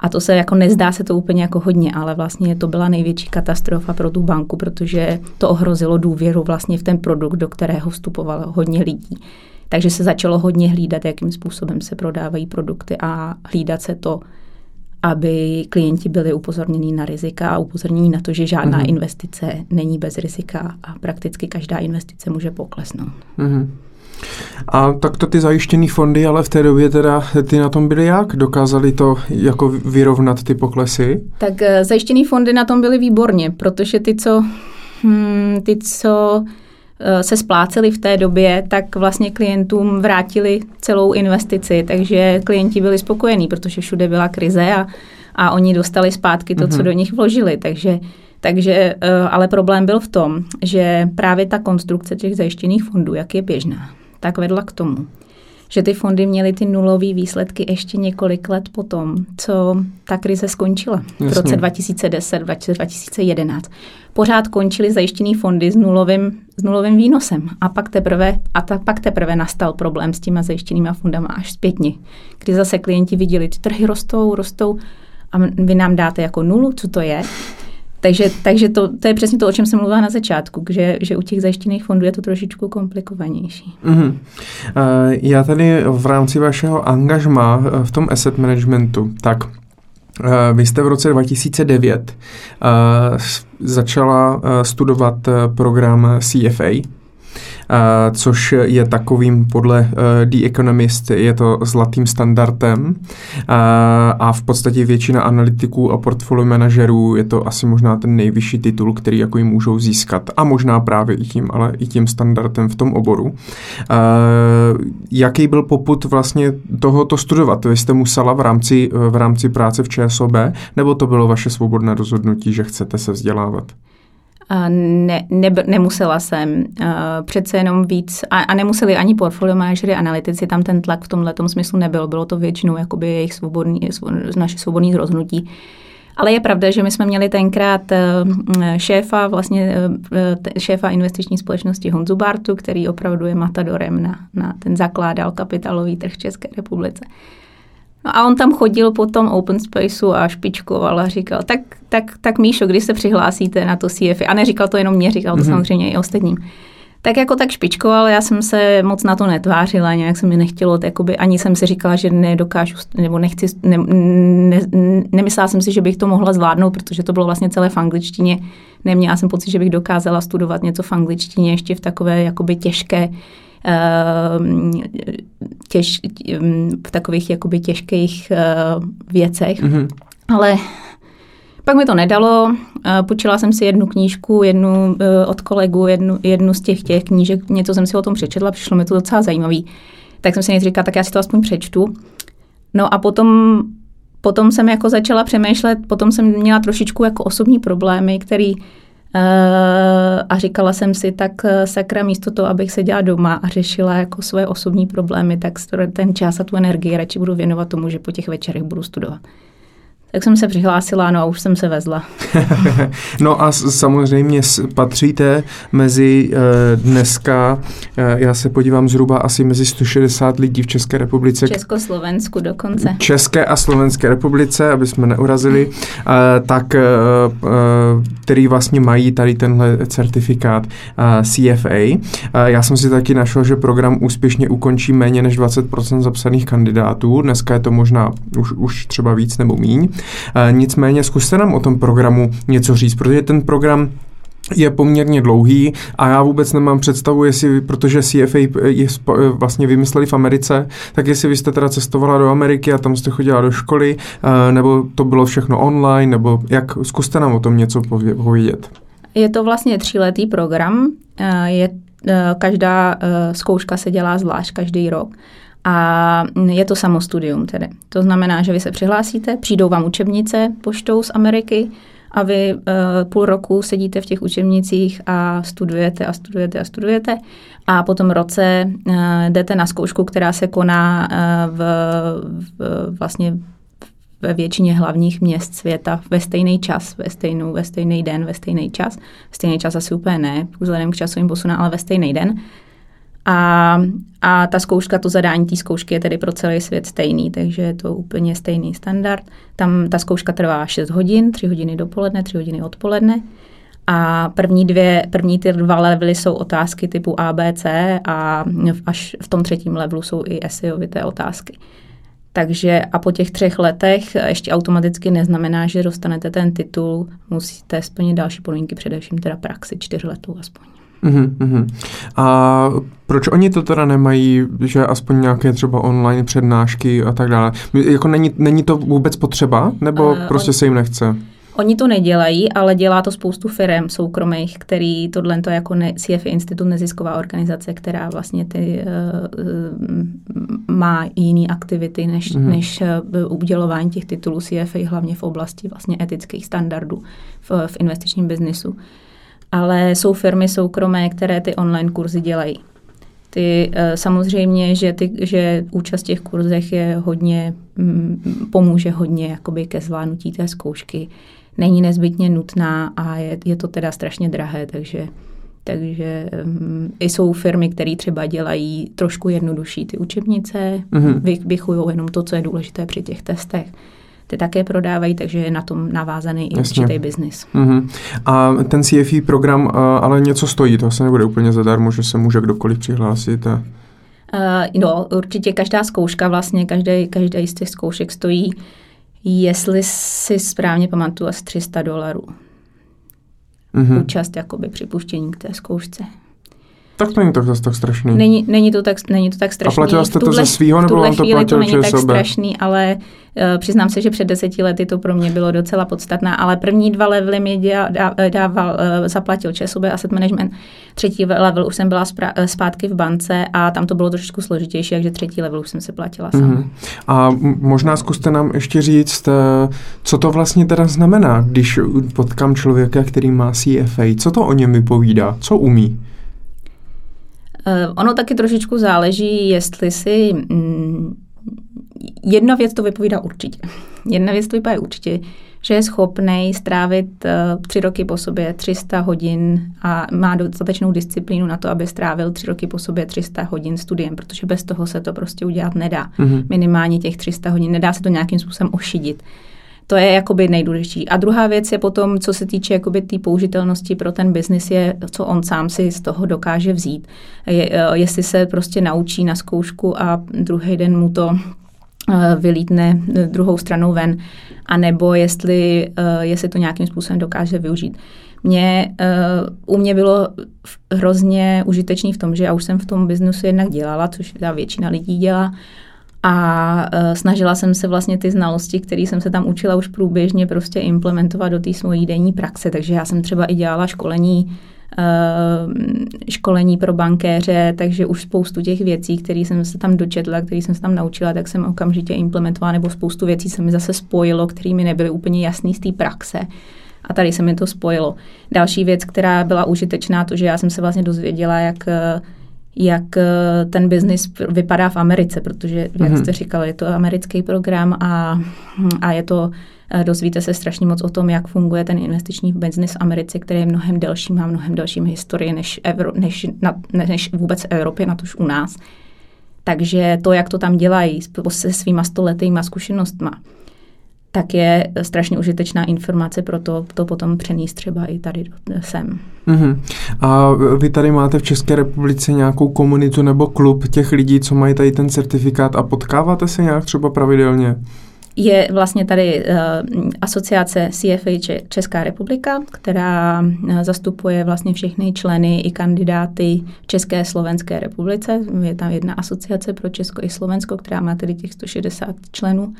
A to se jako nezdá se to úplně jako hodně, ale vlastně to byla největší katastrofa pro tu banku, protože to ohrozilo důvěru vlastně v ten produkt, do kterého vstupovalo hodně lidí. Takže se začalo hodně hlídat, jakým způsobem se prodávají produkty a hlídat se to, aby klienti byli upozorněni na rizika a upozorněni na to, že žádná mm-hmm. investice není bez rizika a prakticky každá investice může poklesnout. Mm-hmm. A tak to ty zajištěné fondy, ale v té době teda ty na tom byly jak? Dokázali to jako vyrovnat ty poklesy? Tak eh, zajištěné fondy na tom byly výborně, protože ty, co, hmm, ty, co eh, se spláceli v té době, tak vlastně klientům vrátili celou investici, takže klienti byli spokojení, protože všude byla krize a, a oni dostali zpátky to, mm-hmm. co mhm. do nich vložili, takže takže, eh, ale problém byl v tom, že právě ta konstrukce těch zajištěných fondů, jak je běžná, tak vedla k tomu, že ty fondy měly ty nulové výsledky ještě několik let potom, co ta krize skončila Jasně. v roce 2010, 2011. Pořád končily zajištěné fondy s nulovým, s nulovým výnosem a pak teprve, a ta, pak teprve nastal problém s těma zajištěnýma fondama až zpětně, kdy zase klienti viděli, ty trhy rostou, rostou a vy nám dáte jako nulu, co to je? Takže, takže to, to je přesně to, o čem jsem mluvila na začátku, že, že u těch zajištěných fondů je to trošičku komplikovanější. Mm-hmm. Já tady v rámci vašeho angažma v tom asset managementu, tak uh, vy jste v roce 2009 uh, začala studovat program CFA, což je takovým podle eh, The Economist, je to zlatým standardem a v podstatě většina analytiků a portfolio manažerů je to asi možná ten nejvyšší titul, který jako jim můžou získat a možná právě i tím, ale i tím standardem v tom oboru. Jaký byl poput vlastně tohoto studovat? Vy jste musela v rámci, v rámci práce v ČSOB, nebo to bylo vaše svobodné rozhodnutí, že chcete se vzdělávat? Ne, ne, nemusela jsem. Přece jenom víc, a, a nemuseli ani portfolio manažery, analytici, tam ten tlak v tomhle smyslu nebyl. Bylo to většinou jakoby jejich svobodný, naše svobodný rozhodnutí. Ale je pravda, že my jsme měli tenkrát e, šéfa, vlastně e, šéfa investiční společnosti Honzu Bartu, který opravdu je matadorem na, na ten zakládal kapitálový trh České republice. No a on tam chodil po tom open spaceu a špičkoval a říkal, tak, tak, tak Míšo, když se přihlásíte na to CFI, a neříkal to jenom mě, říkal to mm-hmm. samozřejmě i ostatním, tak jako tak špičkoval, já jsem se moc na to netvářila, nějak se mi nechtělo, jakoby, ani jsem si říkala, že nedokážu, nebo nechci, ne, ne, nemyslela jsem si, že bych to mohla zvládnout, protože to bylo vlastně celé v angličtině. Neměla jsem pocit, že bych dokázala studovat něco v angličtině ještě v takové jakoby těžké těž, v takových jakoby těžkých eh, věcech. Mm-hmm. Ale pak mi to nedalo, počila jsem si jednu knížku, jednu eh, od kolegu, jednu, jednu z těch těch knížek, něco jsem si o tom přečetla, přišlo mi to docela zajímavý. Tak jsem si něco říkala, tak já si to aspoň přečtu. No a potom, potom jsem jako začala přemýšlet, potom jsem měla trošičku jako osobní problémy, který a říkala jsem si, tak sakra místo toho, abych seděla doma a řešila jako svoje osobní problémy, tak ten čas a tu energii radši budu věnovat tomu, že po těch večerech budu studovat tak jsem se přihlásila, no a už jsem se vezla. [laughs] no a samozřejmě patříte mezi uh, dneska, uh, já se podívám zhruba asi mezi 160 lidí v České republice. Československu dokonce. České a Slovenské republice, aby jsme neurazili, uh, tak který vlastně mají tady tenhle certifikát CFA. Já jsem si taky našel, že program úspěšně ukončí méně než 20% zapsaných kandidátů. Dneska je to možná už, už třeba víc nebo míň. Nicméně zkuste nám o tom programu něco říct, protože ten program je poměrně dlouhý a já vůbec nemám představu, jestli, protože CFA je vlastně vymysleli v Americe, tak jestli vy jste teda cestovala do Ameriky a tam jste chodila do školy, eh, nebo to bylo všechno online, nebo jak, zkuste nám o tom něco povědět. Je to vlastně tříletý program, eh, je, každá zkouška se dělá zvlášť každý rok a je to samostudium tedy. To znamená, že vy se přihlásíte, přijdou vám učebnice poštou z Ameriky a vy uh, půl roku sedíte v těch učebnicích a studujete a studujete a studujete a po tom roce uh, jdete na zkoušku, která se koná uh, v, v, vlastně ve většině hlavních měst světa ve stejný čas, ve, stejnou, ve stejný den, ve stejný čas. Stejný čas asi úplně ne, vzhledem k časovým posunům, ale ve stejný den. A, a ta zkouška, to zadání té zkoušky je tedy pro celý svět stejný, takže je to úplně stejný standard. Tam ta zkouška trvá 6 hodin, 3 hodiny dopoledne, 3 hodiny odpoledne. A první, dvě, první ty dva levely jsou otázky typu ABC a až v tom třetím levelu jsou i esejovité otázky. Takže a po těch třech letech ještě automaticky neznamená, že dostanete ten titul, musíte splnit další podmínky, především teda praxi čtyř letů aspoň. Uh-huh, A proč oni to teda nemají, že aspoň nějaké třeba online přednášky a tak dále? Jako není, není to vůbec potřeba, nebo uh, prostě on, se jim nechce? Oni to nedělají, ale dělá to spoustu firm soukromých, který tohle to jako ne, CFI Institut nezisková organizace, která vlastně ty uh, má jiné aktivity než, uh-huh. než uh, udělování těch titulů CFA, hlavně v oblasti vlastně etických standardů v, v investičním biznisu ale jsou firmy soukromé, které ty online kurzy dělají. Ty eh, samozřejmě, že, ty, že účast v těch kurzech je hodně, mm, pomůže hodně jakoby ke zvládnutí té zkoušky. Není nezbytně nutná a je, je to teda strašně drahé, takže takže um, i jsou firmy, které třeba dělají trošku jednodušší ty učebnice, mm-hmm. vychují jenom to, co je důležité při těch testech ty také prodávají, takže je na tom navázaný i určitý biznis. Uh-huh. A ten CFE program uh, ale něco stojí, to se nebude úplně zadarmo, že se může kdokoliv přihlásit. A... Uh, no, určitě každá zkouška, vlastně každý, každý z těch zkoušek stojí, jestli si správně pamatuju, asi 300 dolarů. Uh-huh. Účast jakoby připuštění k té zkoušce. Tak to není tak zase tak strašný. Není, není, to tak, není to tak strašný. A platila jste to ze svého, nebo vám to platil to není tak strašný, ale uh, přiznám se, že před deseti lety to pro mě bylo docela podstatné, ale první dva levely mi dá, dá, dával, uh, zaplatil ČSOB Asset Management. Třetí level už jsem byla spra, uh, zpátky v bance a tam to bylo trošičku složitější, takže třetí level už jsem se platila sama. Mm-hmm. A možná zkuste nám ještě říct, co to vlastně teda znamená, když potkám člověka, který má CFA, co to o něm vypovídá, co umí? Uh, ono taky trošičku záleží, jestli si... Mm, jedna věc to vypovídá určitě. Jedna věc to vypovídá určitě, že je schopný strávit uh, tři roky po sobě 300 hodin a má dostatečnou disciplínu na to, aby strávil tři roky po sobě 300 hodin studiem, protože bez toho se to prostě udělat nedá. Mm-hmm. Minimálně těch 300 hodin. Nedá se to nějakým způsobem ošidit. To je jakoby nejdůležitější. A druhá věc je potom, co se týče jakoby té použitelnosti pro ten biznis, je, co on sám si z toho dokáže vzít. Je, eh, jestli se prostě naučí na zkoušku a druhý den mu to eh, vylítne druhou stranou ven, anebo jestli, jestli to nějakým způsobem dokáže využít. Mě, u mě bylo hrozně užitečný v tom, že já už jsem v tom biznesu jednak dělala, což ta většina lidí dělá, a uh, snažila jsem se vlastně ty znalosti, které jsem se tam učila už průběžně prostě implementovat do té svojí denní praxe. Takže já jsem třeba i dělala školení uh, školení pro bankéře, takže už spoustu těch věcí, které jsem se tam dočetla, které jsem se tam naučila, tak jsem okamžitě implementovala, nebo spoustu věcí se mi zase spojilo, které mi nebyly úplně jasné z té praxe. A tady se mi to spojilo. Další věc, která byla užitečná, to, že já jsem se vlastně dozvěděla, jak jak ten biznis vypadá v Americe, protože, jak mm-hmm. jste říkali, je to americký program a, a je to Eh, dozvíte se strašně moc o tom, jak funguje ten investiční biznis v Americe, který je mnohem delší, má mnohem delší historii než, Evro, než, na, než vůbec v Evropě, na tož u nás. Takže to, jak to tam dělají se svýma stoletýma zkušenostma, tak je strašně užitečná informace pro to, to potom přenést třeba i tady sem. Mm-hmm. A vy tady máte v České republice nějakou komunitu nebo klub těch lidí, co mají tady ten certifikát a potkáváte se nějak třeba pravidelně? je vlastně tady uh, asociace CFA Česká republika, která uh, zastupuje vlastně všechny členy i kandidáty České Slovenské republice. Je tam jedna asociace pro Česko i Slovensko, která má tedy těch 160 členů.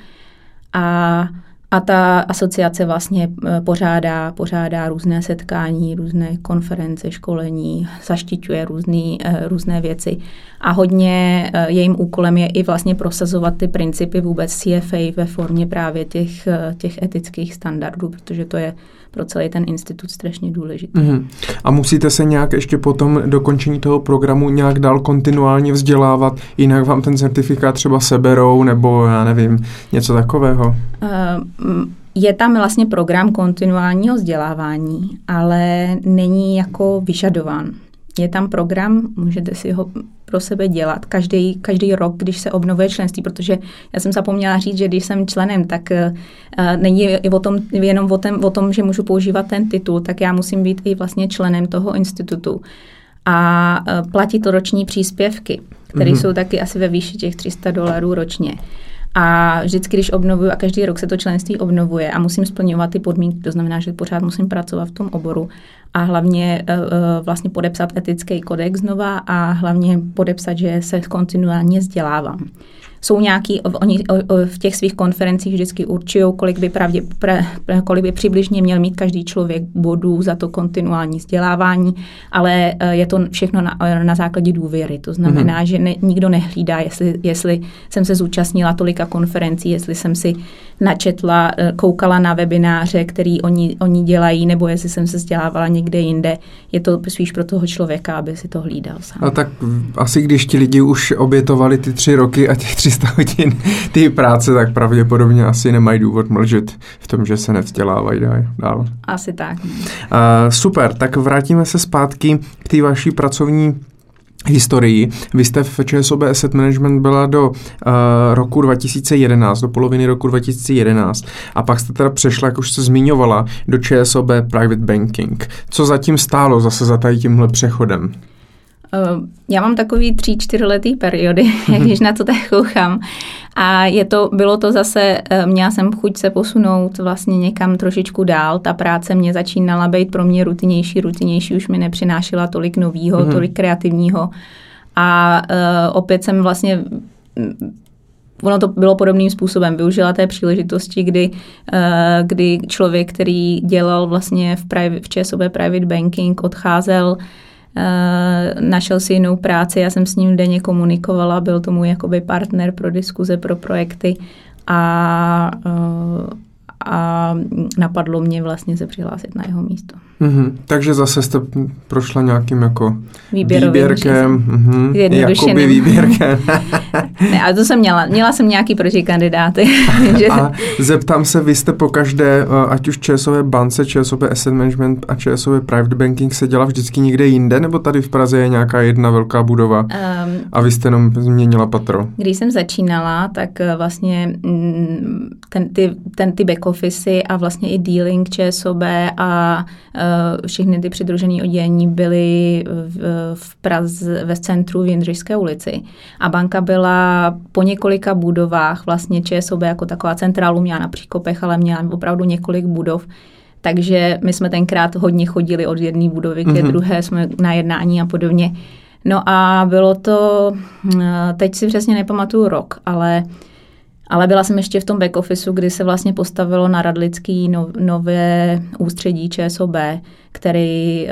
A a ta asociace vlastně eh, pořádá, pořádá různé setkání, různé konference, školení, zaštiťuje různý, eh, různé věci. A hodně eh, jejím úkolem je i vlastně prosazovat ty principy vůbec CFA ve formě právě těch, těch etických standardů, protože to je pro celý ten institut strašně důležitý. Mm-hmm. A musíte se nějak ještě po tom dokončení toho programu nějak dál kontinuálně vzdělávat, jinak vám ten certifikát třeba seberou, nebo já nevím, něco takového? Uh, je tam vlastně program kontinuálního vzdělávání, ale není jako vyžadován. Je tam program, můžete si ho pro sebe dělat každý, každý rok, když se obnovuje členství, protože já jsem zapomněla říct, že když jsem členem, tak uh, není i o tom, jenom o tom, o tom, že můžu používat ten titul, tak já musím být i vlastně členem toho institutu. A uh, platí to roční příspěvky, které mm-hmm. jsou taky asi ve výši těch 300 dolarů ročně. A vždycky, když obnovuju, a každý rok se to členství obnovuje a musím splňovat ty podmínky, to znamená, že pořád musím pracovat v tom oboru a hlavně uh, vlastně podepsat etický kodex znova a hlavně podepsat, že se kontinuálně vzdělávám jsou nějaký, oni v těch svých konferencích vždycky určují, kolik by, pravdě, pre, kolik by přibližně měl mít každý člověk bodů za to kontinuální vzdělávání, ale eh, je to všechno na, na základě důvěry. To znamená, mm-hmm. že ne, nikdo nehlídá, jestli, jestli jsem se zúčastnila tolika konferencí, jestli jsem si načetla, eh, koukala na webináře, který oni, oni dělají, nebo jestli jsem se vzdělávala někde jinde. Je to spíš pro toho člověka, aby si to hlídal sám. A tak asi když ti lidi už obětovali ty tři roky a těch 300 hodin ty práce, tak pravděpodobně asi nemají důvod mlžet v tom, že se nevzdělávají dál. Asi tak. Uh, super, tak vrátíme se zpátky k té vaší pracovní historii. Vy jste v ČSOB Asset Management byla do uh, roku 2011, do poloviny roku 2011 a pak jste teda přešla, jak už se zmiňovala, do ČSOB Private Banking. Co zatím stálo zase za tady tímhle přechodem? Eh, já mám takový tři, čtyřletý periody, [laughs] když na to tak koukám. A je to, bylo to zase, eh, měla jsem chuť se posunout vlastně někam trošičku dál. Ta práce mě začínala být pro mě rutinější, rutinější, už mi nepřinášela tolik novýho, mm-hmm. tolik kreativního. A uh, opět jsem vlastně mm, ono to bylo podobným způsobem. Využila té příležitosti, kdy, kdy člověk, který dělal vlastně v, private, v ČSOB Private Banking, odcházel Uh, našel si jinou práci, já jsem s ním denně komunikovala, byl to můj jakoby partner pro diskuze, pro projekty a, uh, a napadlo mě vlastně se přihlásit na jeho místo. Mm-hmm. Takže zase jste prošla nějakým jako Výběrovým výběrkem. Mm-hmm. Jakoby výběrkem. [laughs] ne, ale to jsem měla. Měla jsem nějaký protikandidáty. [laughs] a zeptám se, vy jste po každé, eh, ať už ČSOV bance, ČSOV Asset Management a ČSOV Private Banking se dělala vždycky někde jinde, nebo tady v Praze je nějaká jedna velká budova um, a vy jste jenom změnila patro? Když jsem začínala, tak eh, vlastně mm, ten, ty, ten, ty back office a vlastně i dealing ČSOB a všechny ty přidružené oddělení byly v, v Praze, ve centru v Jindřišské ulici. A banka byla po několika budovách, vlastně ČSOB jako taková centrálu měla na Příkopech, ale měla opravdu několik budov. Takže my jsme tenkrát hodně chodili od jedné budovy k mm-hmm. druhé, jsme na jednání a podobně. No a bylo to, eh, teď si přesně nepamatuju rok, ale ale byla jsem ještě v tom back officeu, kdy se vlastně postavilo na Radlický nové ústředí ČSOB, který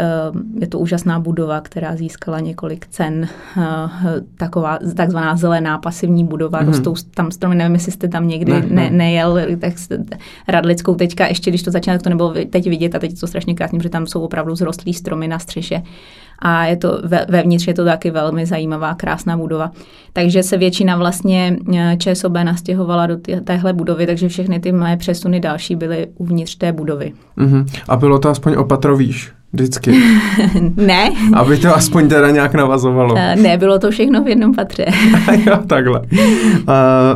je to úžasná budova, která získala několik cen, taková takzvaná zelená pasivní budova, mm. rostou tam stromy, nevím, jestli jste tam někdy ne, ne. nejel, tak Radlickou teďka, ještě když to začíná, tak to nebylo teď vidět a teď je to strašně krásně, protože tam jsou opravdu zrostlý stromy na střeše a je to ve, vevnitř je to taky velmi zajímavá, krásná budova. Takže se většina vlastně eh, ČSOB nastěhovala do téhle budovy, takže všechny ty moje přesuny další byly uvnitř té budovy. Uh-huh. A bylo to aspoň opatrovíš? Vždycky. [laughs] ne. Aby to aspoň teda nějak navazovalo. Uh, ne, bylo to všechno v jednom patře. [laughs] jo, takhle. Uh,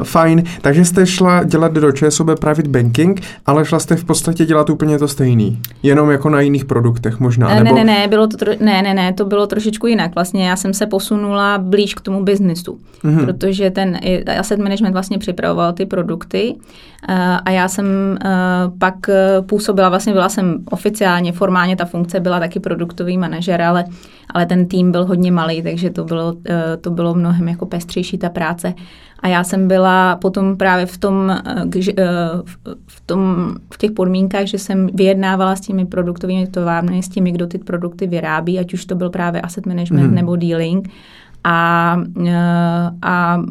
fajn. Takže jste šla dělat do ČSOB Private Banking, ale šla jste v podstatě dělat úplně to stejný. Jenom jako na jiných produktech možná. Uh, nebo... Ne, ne, ne, bylo to tro... ne, ne, ne, to bylo trošičku jinak. Vlastně já jsem se posunula blíž k tomu biznisu, uh-huh. protože ten asset management vlastně připravoval ty produkty uh, a já jsem uh, pak působila, vlastně byla jsem oficiálně, formálně ta funkce byla taky produktový manažer, ale, ale ten tým byl hodně malý, takže to bylo, eh, to bylo mnohem jako pestřejší ta práce. A já jsem byla potom právě v tom, eh, eh, v, tom, v těch podmínkách, že jsem vyjednávala s těmi produktovými továrny, s těmi, kdo ty produkty vyrábí, ať už to byl právě asset management mm. nebo dealing. A, a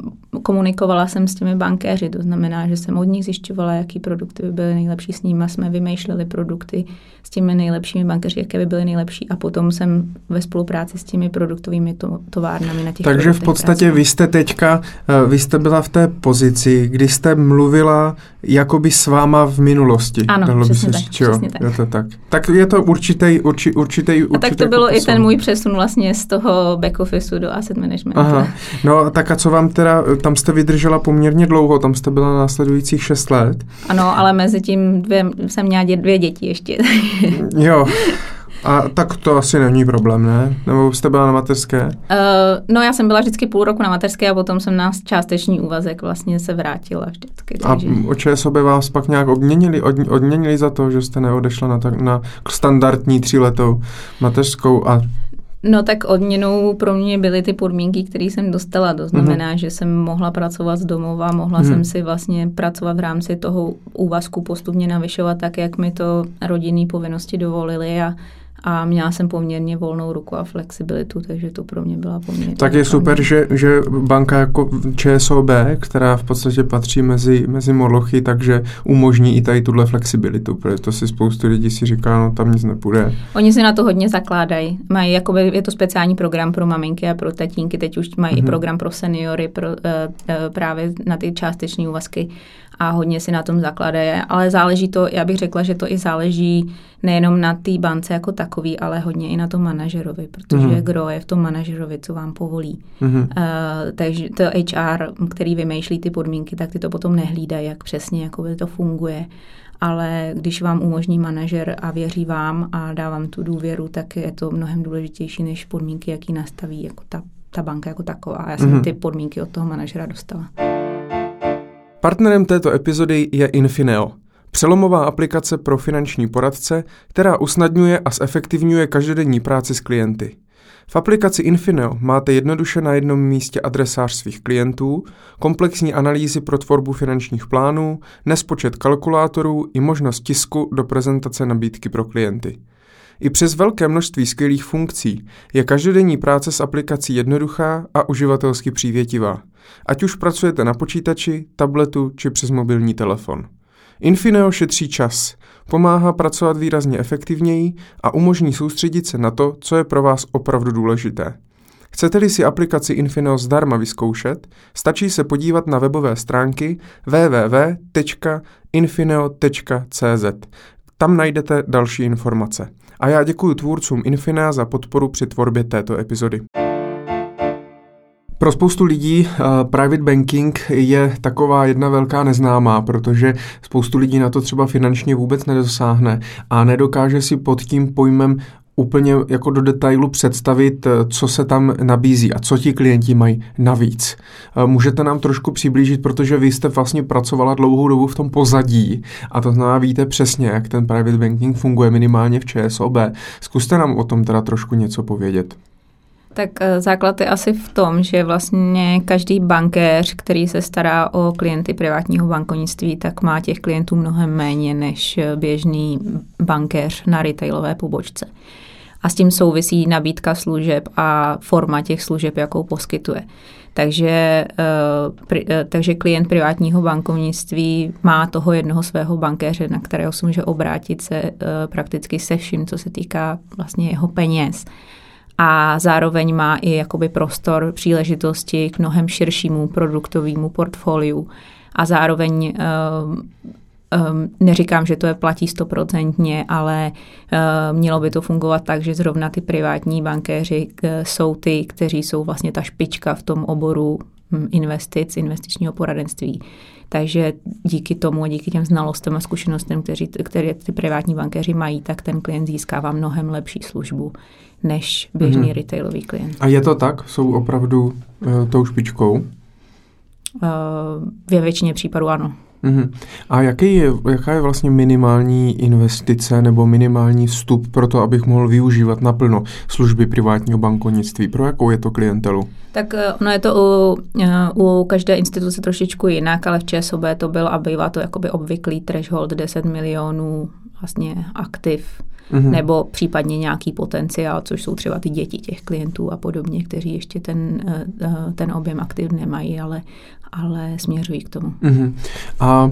komunikovala jsem s těmi bankéři, to znamená, že jsem od nich zjišťovala, jaký produkty by byly nejlepší, s nimi jsme vymýšleli produkty s těmi nejlepšími bankéři, jaké by byly nejlepší a potom jsem ve spolupráci s těmi produktovými to, továrnami na těch Takže v podstatě vy jste teďka, eh, vy jste byla v té pozici, kdy jste mluvila jakoby s váma v minulosti. Ano, Dalo přesně, by se tak, říct, přesně tak. Je to tak. Tak je to určitý, urči, určitý, určitý A tak to bylo i ten můj přesun vlastně z toho back officeu do asset managementu. Aha. No tak a co vám teda tam jste vydržela poměrně dlouho, tam jste byla následujících šest let. Ano, ale mezi tím dvě, jsem měla dě, dvě děti ještě. [laughs] jo. A tak to asi není problém, ne? Nebo jste byla na mateřské? Uh, no já jsem byla vždycky půl roku na mateřské a potom jsem na částečný úvazek vlastně se vrátila vždycky. Takže... A o ČSOB vás pak nějak odměnili, od, odměnili za to, že jste neodešla na, tak, na standardní tříletou mateřskou a No tak odměnou pro mě byly ty podmínky, které jsem dostala. To znamená, mm-hmm. že jsem mohla pracovat z domova, mohla mm-hmm. jsem si vlastně pracovat v rámci toho úvazku postupně navyšovat tak, jak mi to rodinné povinnosti dovolily a a měla jsem poměrně volnou ruku a flexibilitu, takže to pro mě byla poměrně. Tak je super, že, že banka jako ČSOB, která v podstatě patří mezi, mezi molochy, takže umožní i tady tuhle flexibilitu, protože to si spoustu lidí si říká, no tam nic nepůjde. Oni si na to hodně zakládají. Mají, jakoby, je to speciální program pro maminky a pro tatínky, teď už mají mm-hmm. i mhm. program pro seniory, pro, uh, uh, právě na ty částeční úvazky a hodně si na tom zakladají, ale záleží to, já bych řekla, že to i záleží nejenom na té bance jako takový, ale hodně i na tom manažerovi, protože mm-hmm. gro je v tom manažerovi, co vám povolí. Mm-hmm. Uh, takže to HR, který vymýšlí ty podmínky, tak ty to potom nehlídají, jak přesně jako to funguje. Ale když vám umožní manažer a věří vám a dá vám tu důvěru, tak je to mnohem důležitější než podmínky, jaký nastaví jako ta, ta banka jako taková. Já jsem mm-hmm. ty podmínky od toho manažera dostala. Partnerem této epizody je Infineo, přelomová aplikace pro finanční poradce, která usnadňuje a zefektivňuje každodenní práci s klienty. V aplikaci Infineo máte jednoduše na jednom místě adresář svých klientů, komplexní analýzy pro tvorbu finančních plánů, nespočet kalkulátorů i možnost tisku do prezentace nabídky pro klienty. I přes velké množství skvělých funkcí je každodenní práce s aplikací jednoduchá a uživatelsky přívětivá, ať už pracujete na počítači, tabletu či přes mobilní telefon. Infineo šetří čas, pomáhá pracovat výrazně efektivněji a umožní soustředit se na to, co je pro vás opravdu důležité. Chcete-li si aplikaci Infineo zdarma vyzkoušet, stačí se podívat na webové stránky www.infineo.cz. Tam najdete další informace. A já děkuji tvůrcům Infina za podporu při tvorbě této epizody. Pro spoustu lidí uh, private banking je taková jedna velká neznámá, protože spoustu lidí na to třeba finančně vůbec nedosáhne a nedokáže si pod tím pojmem úplně jako do detailu představit, eh, co se tam nabízí a co ti klienti mají navíc. Eh, můžete nám trošku přiblížit, protože vy jste vlastně pracovala dlouhou dobu v tom pozadí a to znamená, víte přesně, jak ten private banking funguje minimálně v ČSOB. Zkuste nám o tom teda trošku něco povědět. Tak eh, základ je asi v tom, že vlastně každý bankéř, který se stará o klienty privátního bankovnictví, tak má těch klientů mnohem méně než běžný bankéř na retailové pobočce. A s tím souvisí nabídka služeb a forma těch služeb, jakou poskytuje. Takže, eh, takže klient privátního bankovnictví má toho jednoho svého bankéře, na kterého se může obrátit se eh, prakticky se vším, co se týká vlastně jeho peněz a zároveň má i jakoby prostor příležitosti k mnohem širšímu produktovému portfoliu a zároveň Um, neříkám, že to je platí stoprocentně, ale uh, mělo by to fungovat tak, že zrovna ty privátní bankéři uh, jsou ty, kteří jsou vlastně ta špička v tom oboru um, investic, investičního poradenství. Takže díky tomu a díky těm znalostem a zkušenostem, kteří, které ty privátní bankéři mají, tak ten klient získává mnohem lepší službu než běžný hmm. retailový klient. A je to tak? Jsou opravdu uh, tou špičkou? Uh, ve většině případů ano. Mm-hmm. A jaký je, jaká je vlastně minimální investice nebo minimální vstup pro to, abych mohl využívat naplno služby privátního bankovnictví? Pro jakou je to klientelu? Tak ono je to u, eh, u každé instituce trošičku jinak, ale v ČSOB to byl a bývá to jakoby obvyklý threshold 10 milionů vlastně aktiv mm-hmm. nebo případně nějaký potenciál, což jsou třeba ty děti těch klientů a podobně, kteří ještě ten, eh, ten objem aktiv nemají, ale, ale směřují k tomu. Mm-hmm. A uh,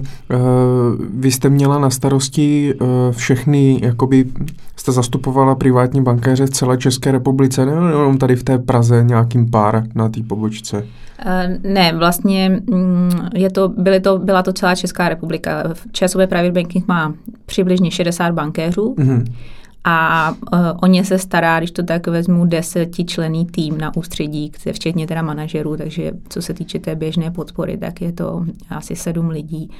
vy jste měla na starosti uh, všechny, jakoby jste zastupovala privátní bankéře v celé České republice, ne jenom tady v té Praze nějakým pár na té pobočce? Ne, vlastně mm, je to, byly to, byla to celá Česká republika. ČSOB Private Banking má přibližně 60 bankéřů. Mm-hmm. A uh, o ně se stará, když to tak vezmu, desetičlený tým na ústředí, včetně teda manažerů, takže co se týče té běžné podpory, tak je to asi sedm lidí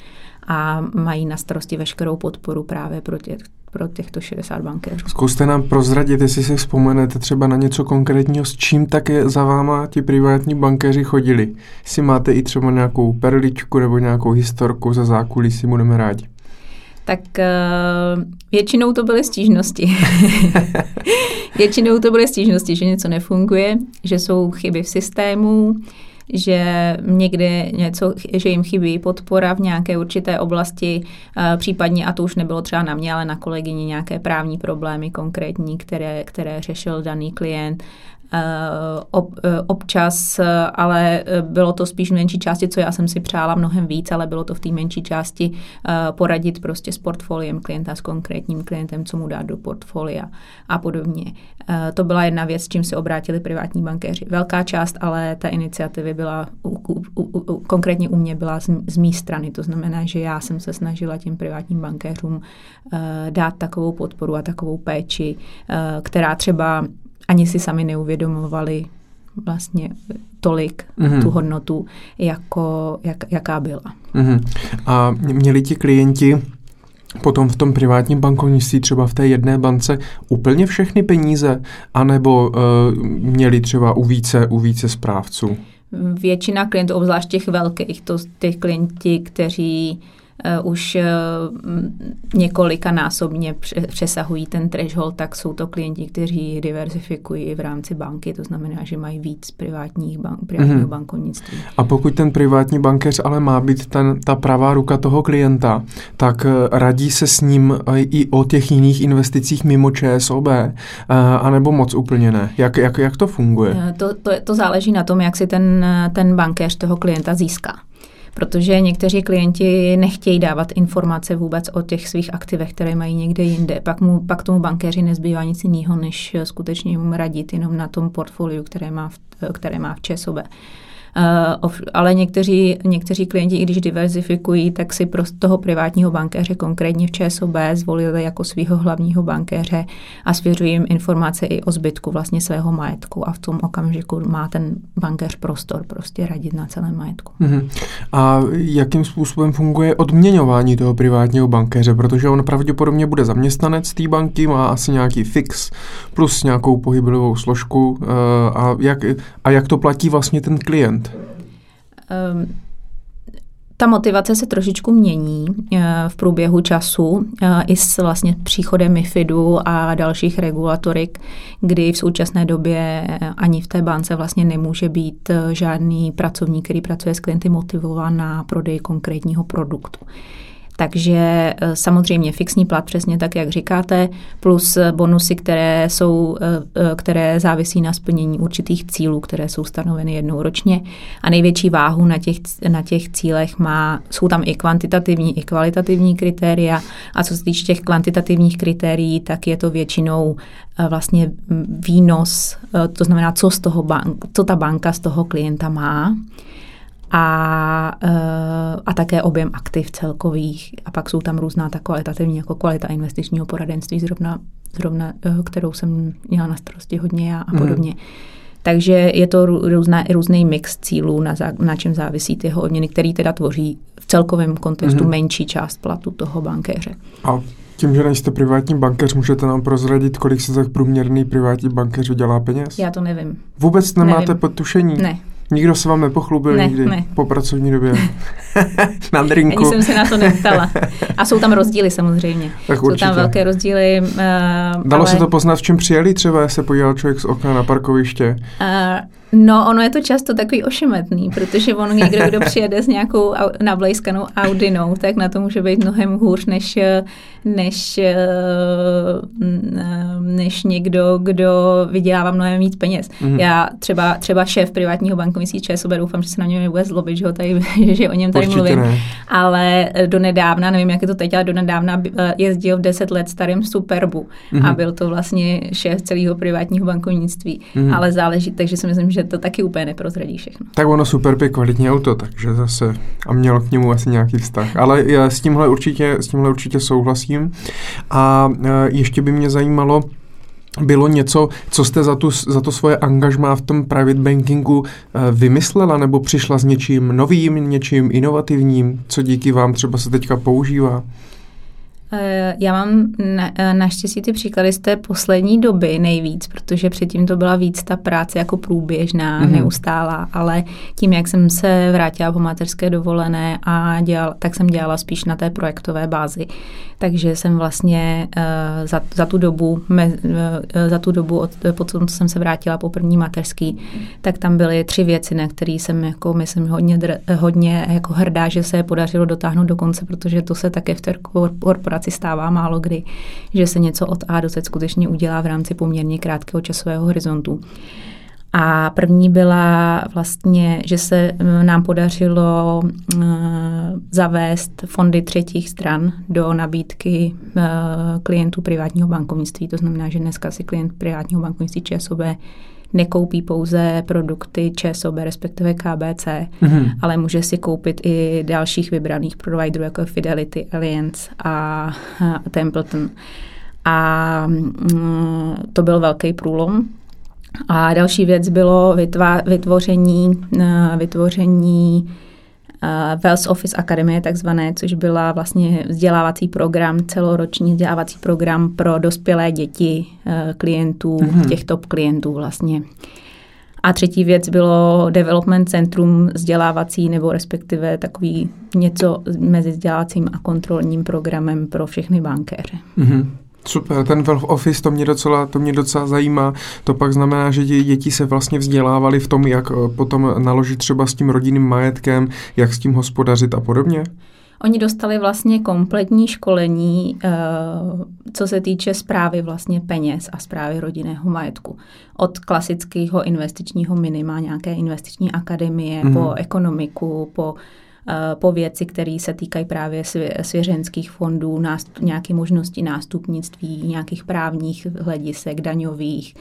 a mají na starosti veškerou podporu právě pro, tě, pro těchto 60 bankéřů. Zkuste nám prozradit, jestli si vzpomenete třeba na něco konkrétního, s čím také za váma ti privátní bankéři chodili. Jestli máte i třeba nějakou perličku nebo nějakou historku za zákulisí, budeme rádi tak uh, většinou to byly stížnosti. [laughs] většinou to byly stížnosti, že něco nefunguje, že jsou chyby v systému, že někde něco, že jim chybí podpora v nějaké určité oblasti, uh, případně, a to už nebylo třeba na mě, ale na kolegyni nějaké právní problémy konkrétní, které, které řešil daný klient, ob, eh, občas, eh, ale bylo to spíš v menší části, co já jsem si přála mnohem víc, ale bylo to v té menší části poradit prostě s portfoliem klienta, s konkrétním klientem, co mu dát do portfolia a podobně. To byla jedna věc, s čím se obrátili privátní bankéři. Velká část ale té iniciativy byla, u, u, u, konkrétně u mě byla z, z strany, to znamená, že já jsem se snažila těm privátním bankéřům dát takovou podporu a takovou péči, která třeba ani si sami neuvědomovali vlastně tolik mm-hmm. tu hodnotu, jako, jak, jaká byla. Mm-hmm. A měli ti klienti potom v tom privátním bankovnictví, třeba v té jedné bance, úplně všechny peníze, anebo uh, měli třeba u více, u více správců? Většina klientů, obzvlášť těch velkých, to těch klienti, kteří uh, už uh, několika násobně přesahují ten threshold, tak jsou to klienti, kteří diversifikují v rámci banky, to znamená, že mají víc privátních bank, privátního mm-hmm. bankovnictví. A pokud ten privátní bankéř ale má být ten, ta pravá ruka toho klienta, tak eh, radí se s ním i o těch jiných investicích mimo ČSOB, anebo moc úplně ne? Jak, jak, jak to funguje? To, to, to záleží na tom, jak si ten, ten bankéř toho klienta získá protože někteří klienti nechtějí dávat informace vůbec o těch svých aktivech, které mají někde jinde. Pak, mu, pak tomu bankéři nezbývá nic jiného, než skutečně mu radit jenom na tom portfoliu, které má v, které má v ČSOB. Uh, ale někteří, někteří klienti, i když diverzifikují, tak si pro toho privátního bankéře, konkrétně v ČSOB, zvolili jako svého hlavního bankéře a svěřují jim informace i o zbytku vlastně svého majetku a v tom okamžiku má ten bankéř prostor prostě radit na celém majetku. Uh-huh. A jakým způsobem funguje odměňování toho privátního bankéře, protože on pravděpodobně bude zaměstnanec té banky, má asi nějaký fix plus nějakou pohybovou složku uh, a jak, a jak to platí vlastně ten klient? Um, ta motivace se trošičku mění v průběhu času i s vlastně příchodem MIFIDu a dalších regulatorik, kdy v současné době ani v té bance vlastně nemůže být žádný pracovník, který pracuje s klienty motivován na prodej konkrétního produktu. Takže eh, samozřejmě fixní plat přesně tak, jak říkáte, plus bonusy, které, jsou, eh, eh, které závisí na splnění určitých cílů, které jsou stanoveny jednou ročně. A největší váhu na těch, na těch cílech má, jsou tam i kvantitativní, i kvalitativní kritéria. A co se týče těch kvantitativních kritérií, tak je to většinou vlastně výnos, to znamená, co, z toho bank, co ta banka z toho klienta má a, eh, a také objem aktiv celkových. A pak jsou tam různá ta kvalitativní, jako kvalita investičního poradenství, zrovna, zrovna eh, kterou jsem měla na starosti hodně já a mhm. podobně. Mm. Takže je to různá, různý mix cílů, na, na čem závisí ty jeho odměny, který teda tvoří v celkovém kontextu mm. menší část platu toho bankéře. A tím, že nejste privátní bankéř, můžete nám prozradit, kolik se tak průměrný privátní bankéř vydělá peněz? Já to nevím. Vůbec nemáte nevím. podtušení? Ne. Nikdo se vám nepochlubil ne, nikdy ne. po pracovní době? [laughs] na drinku. Ani jsem se na to neptala. A jsou tam rozdíly samozřejmě. Tak jsou tam velké rozdíly. Uh, Dalo ale... se to poznat, v čem přijeli třeba, se podíval člověk z okna na parkoviště? Uh, No, ono je to často takový ošemetný, protože on někdo, kdo přijede s nějakou nablejskanou Audinou, tak na to může být mnohem hůř, než, než, než někdo, kdo vydělává mnohem víc peněz. Mm. Já třeba, třeba šéf privátního bankovnictví ČSOB, doufám, že se na něm vůbec zlobit, že, ho tady, [laughs] že o něm tady Určitě mluvím, ne. ale do nedávna, nevím, jak je to teď, ale do nedávna jezdil v 10 let starým Superbu mm. a byl to vlastně šéf celého privátního bankovnictví. Mm. Ale záleží, takže si myslím, že to taky úplně neprozradí všechno. Tak ono super je kvalitní auto, takže zase a mělo k němu asi nějaký vztah. Ale já s tímhle určitě, s tímhle určitě souhlasím. A e, ještě by mě zajímalo, bylo něco, co jste za, tu, za to svoje angažmá v tom private bankingu e, vymyslela nebo přišla s něčím novým, něčím inovativním, co díky vám třeba se teďka používá? Eh, já mám na, eh, naštěstí ty příklady z té poslední doby nejvíc, protože předtím to byla víc ta práce jako průběžná, mm-hmm. neustálá, ale tím, jak jsem se vrátila po mateřské dovolené a dělal, tak jsem dělala spíš na té projektové bázi. Takže jsem vlastně uh, za, za tu dobu, me, uh, za tu dobu, od, potom co jsem se vrátila po první mateřský, tak tam byly tři věci, na které jsem jako, myslím, hodně, hodně jako hrdá, že se je podařilo dotáhnout do konce, protože to se také v té korporaci stává málo kdy, že se něco od A do Z skutečně udělá v rámci poměrně krátkého časového horizontu. A první byla vlastně, že se nám podařilo zavést fondy třetích stran do nabídky klientů privátního bankovnictví. To znamená, že dneska si klient privátního bankovnictví ČSOB nekoupí pouze produkty ČSOB, respektive KBC, mm-hmm. ale může si koupit i dalších vybraných providerů, jako Fidelity, Alliance a, a Templeton. A mm, to byl velký průlom. A další věc bylo vytvá, vytvoření, vytvoření uh, Wells Office Academy, takzvané, což byla vlastně vzdělávací program, celoroční vzdělávací program pro dospělé děti uh, klientů, mm-hmm. těch top klientů vlastně. A třetí věc bylo development centrum vzdělávací nebo respektive takový něco mezi vzdělávacím a kontrolním programem pro všechny bankéře. Mm-hmm. Super, ten Wealth Office, to mě, docela, to mě docela zajímá. To pak znamená, že děti se vlastně vzdělávali v tom, jak eh, potom naložit třeba s tím rodinným majetkem, jak s tím hospodařit a podobně? Oni dostali vlastně kompletní školení, eh, co se týče zprávy vlastně peněz a zprávy rodinného majetku. Od klasického investičního minima, nějaké investiční akademie, mm. po ekonomiku, po po věci, které se týkají právě svěřenských fondů, nějaké možnosti nástupnictví, nějakých právních hledisek, daňových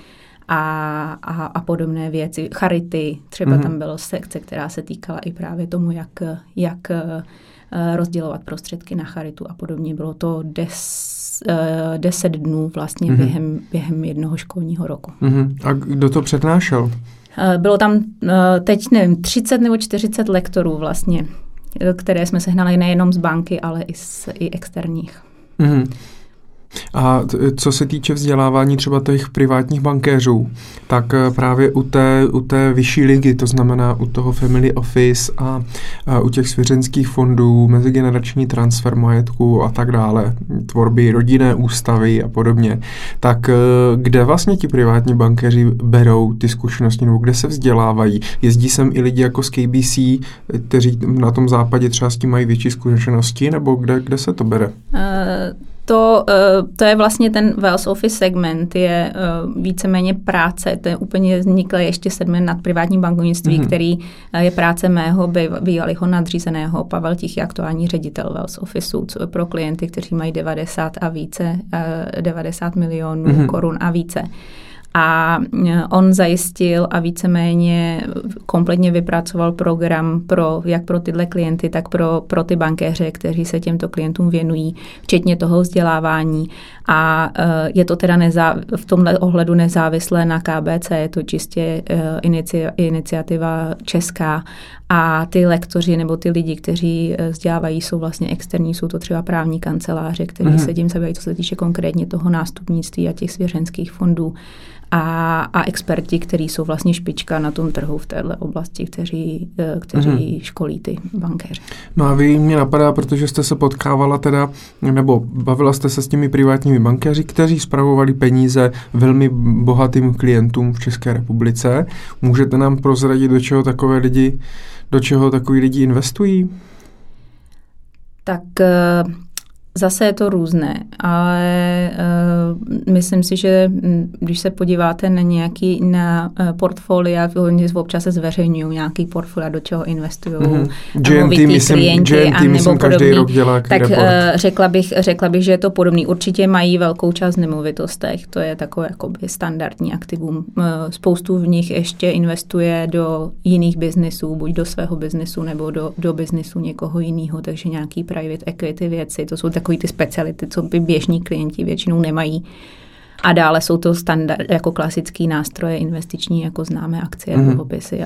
a, a, a podobné věci. Charity, třeba mm-hmm. tam byla sekce, která se týkala i právě tomu, jak, jak eh, rozdělovat prostředky na charitu a podobně. Bylo to des, eh, deset dnů vlastně mm-hmm. během, během jednoho školního roku. Mm-hmm. A kdo to přednášel? Bylo tam teď, nevím, 30 nebo 40 lektorů vlastně které jsme sehnali nejenom z banky, ale i z i externích. Mm-hmm. A co se týče vzdělávání třeba těch privátních bankéřů, tak eh, právě u té, u té vyšší ligy, to znamená u toho family office a, a u těch svěřenských fondů, mezigenerační transfer majetku a tak dále, tvorby rodinné ústavy a podobně, tak eh, kde vlastně ti privátní bankéři berou ty zkušenosti nebo kde se vzdělávají? Jezdí sem i lidi jako z KBC, kteří na tom západě třeba s tím mají větší zkušenosti, nebo kde, kde se to bere? Uh to, eh, to je vlastně ten Wells Office segment, je eh, víceméně práce, to je úplně vzniklý ještě segment nad privátním bankovnictví, mm-hmm. který eh, je práce mého bývalého nadřízeného. Pavel Tichy, aktuální ředitel Wells Officeu, co je pro klienty, kteří mají 90 a více, 90 milionů mm-hmm. korun a více. A e, on zajistil a víceméně kompletně vypracoval program pro jak pro tyhle klienty, tak pro, pro ty bankéře, kteří se těmto klientům věnují, včetně toho vzdělávání. A e, je to teda nezá, v tomhle ohledu nezávislé na KBC, je to čistě e, inici, iniciativa česká a ty lektoři nebo ty lidi, kteří vzdělávají, jsou vlastně externí, jsou to třeba právní kanceláře, kteří mm. se tím zabývají, co se týče konkrétně toho nástupnictví a těch svěřenských fondů a, a experti, kteří jsou vlastně špička na tom trhu v této oblasti, kteří, eh, kteří mm. školí ty bankéře. No a vy mě napadá, protože jste se potkávala teda, nebo bavila jste se s těmi privátními bankéři, kteří spravovali peníze velmi bohatým klientům v České republice. Můžete nám prozradit, do čeho takové lidi, do čeho takový lidi investují? Tak uh, Zase je to různé, ale uh, myslím si, že hm, když se podíváte na nějaký na uh, portfolia, oni občas se zveřejňují nějaký portfolia, do čeho investují mm-hmm. GNT, myslím, klienti GNT, a nebo myslím, podobný, rok dělá tak uh, řekla, bych, řekla bych, že je to podobný. Určitě mají velkou část nemovitostech, to je takové jakoby standardní aktivum. Uh, spoustu v nich ještě investuje do jiných biznisů, buď do svého biznisu nebo do, do biznisu někoho jiného, takže nějaký private equity věci, to jsou tak takový ty speciality, co by běžní klienti většinou nemají. A dále jsou to standard, jako klasický nástroje investiční, jako známe akcie, mm-hmm. dluhopisy.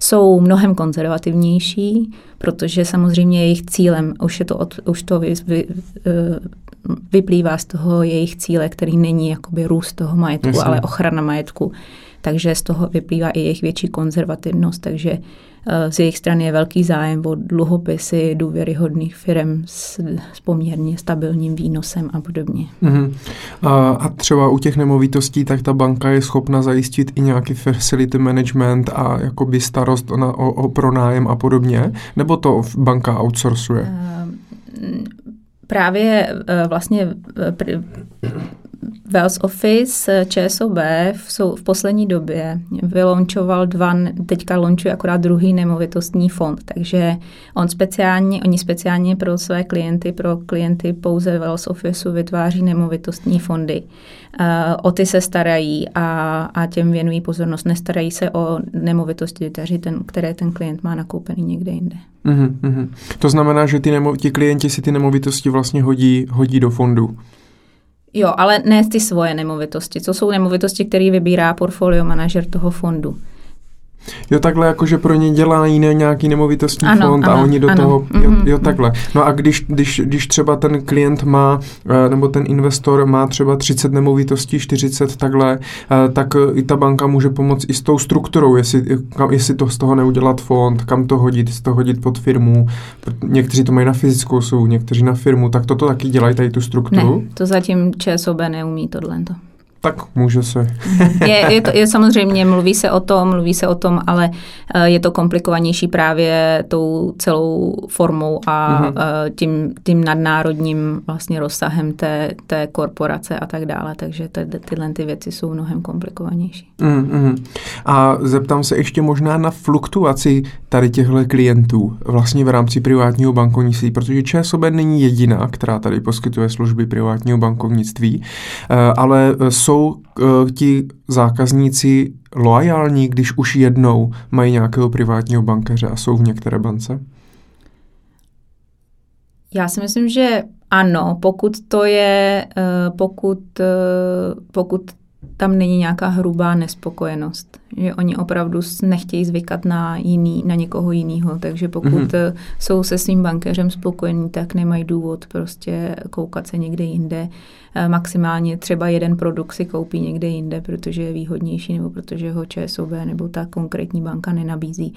Jsou mnohem konzervativnější, protože samozřejmě jejich cílem, už, je to od, už to vy, vy, eh, vyplývá z toho jejich cíle, který není jakoby růst toho majetku, Jasně. ale ochrana majetku. Takže z toho vyplývá i jejich větší konzervativnost, takže z jejich strany je velký zájem o dluhopisy důvěryhodných firm s, s poměrně stabilním výnosem a podobně. Uh-huh. A, a třeba u těch nemovitostí, tak ta banka je schopna zajistit i nějaký facility management a jakoby starost na, o, o pronájem a podobně? Nebo to banka outsourcuje? Uh, právě uh, vlastně uh, Wells Office eh, ČSOB v, v poslední době vylončoval dva, teďka lončuje akorát druhý nemovitostní fond, takže on speciálně, oni speciálně pro své klienty, pro klienty pouze Wells Officeu vytváří nemovitostní fondy. Uh, o ty se starají a, a těm věnují pozornost. Nestarají se o nemovitosti, takže ten, které ten klient má nakoupený někde jinde. Mm-hmm. To znamená, že ty, nemo, ti klienti si ty nemovitosti vlastně hodí, hodí do fondu. Jo, ale ne ty svoje nemovitosti. Co jsou nemovitosti, které vybírá portfolio manažer toho fondu? Jo, takhle, jakože pro ně dělá jiný nějaký nemovitostní ano, fond ano, a oni do ano. toho, jo, mm-hmm. jo, takhle. No a když, když, když třeba ten klient má, eh, nebo ten investor má třeba 30 nemovitostí, 40 takhle, eh, tak i ta banka může pomoct i s tou strukturou, jestli, jestli to z toho neudělat fond, kam to hodit, jestli to hodit pod firmu. Někteří to mají na fyzickou jsou, někteří na firmu, tak toto taky dělají tady tu strukturu? Ne, to zatím ČSOB neumí tohle. Tak může se. je, je, to, je samozřejmě, mluví se o tom, mluví se o tom, ale eh, je to komplikovanější právě tou celou formou a mm-hmm. tím, tím nadnárodním vlastně rozsahem té, té korporace a tak dále, takže ty, tyhle ty věci jsou mnohem komplikovanější. Mm-hmm. A zeptám se ještě možná na fluktuaci tady těchto klientů vlastně v rámci privátního bankovnictví, protože ČSOB není jediná, která tady poskytuje služby privátního bankovnictví, eh, ale jsou uh, ti zákazníci loajální, když už jednou mají nějakého privátního bankéře a jsou v některé bance? Já si myslím, že ano, pokud to je, uh, pokud, pokud tam není nějaká hrubá nespokojenost. že oni opravdu nechtějí zvykat na jiný, na někoho jiného, takže pokud mm-hmm. jsou se svým bankéřem spokojení, tak nemají důvod prostě koukat se někde jinde. Eh, maximálně třeba jeden produkt si koupí někde jinde, protože je výhodnější nebo protože ho ČSOB nebo ta konkrétní banka nenabízí.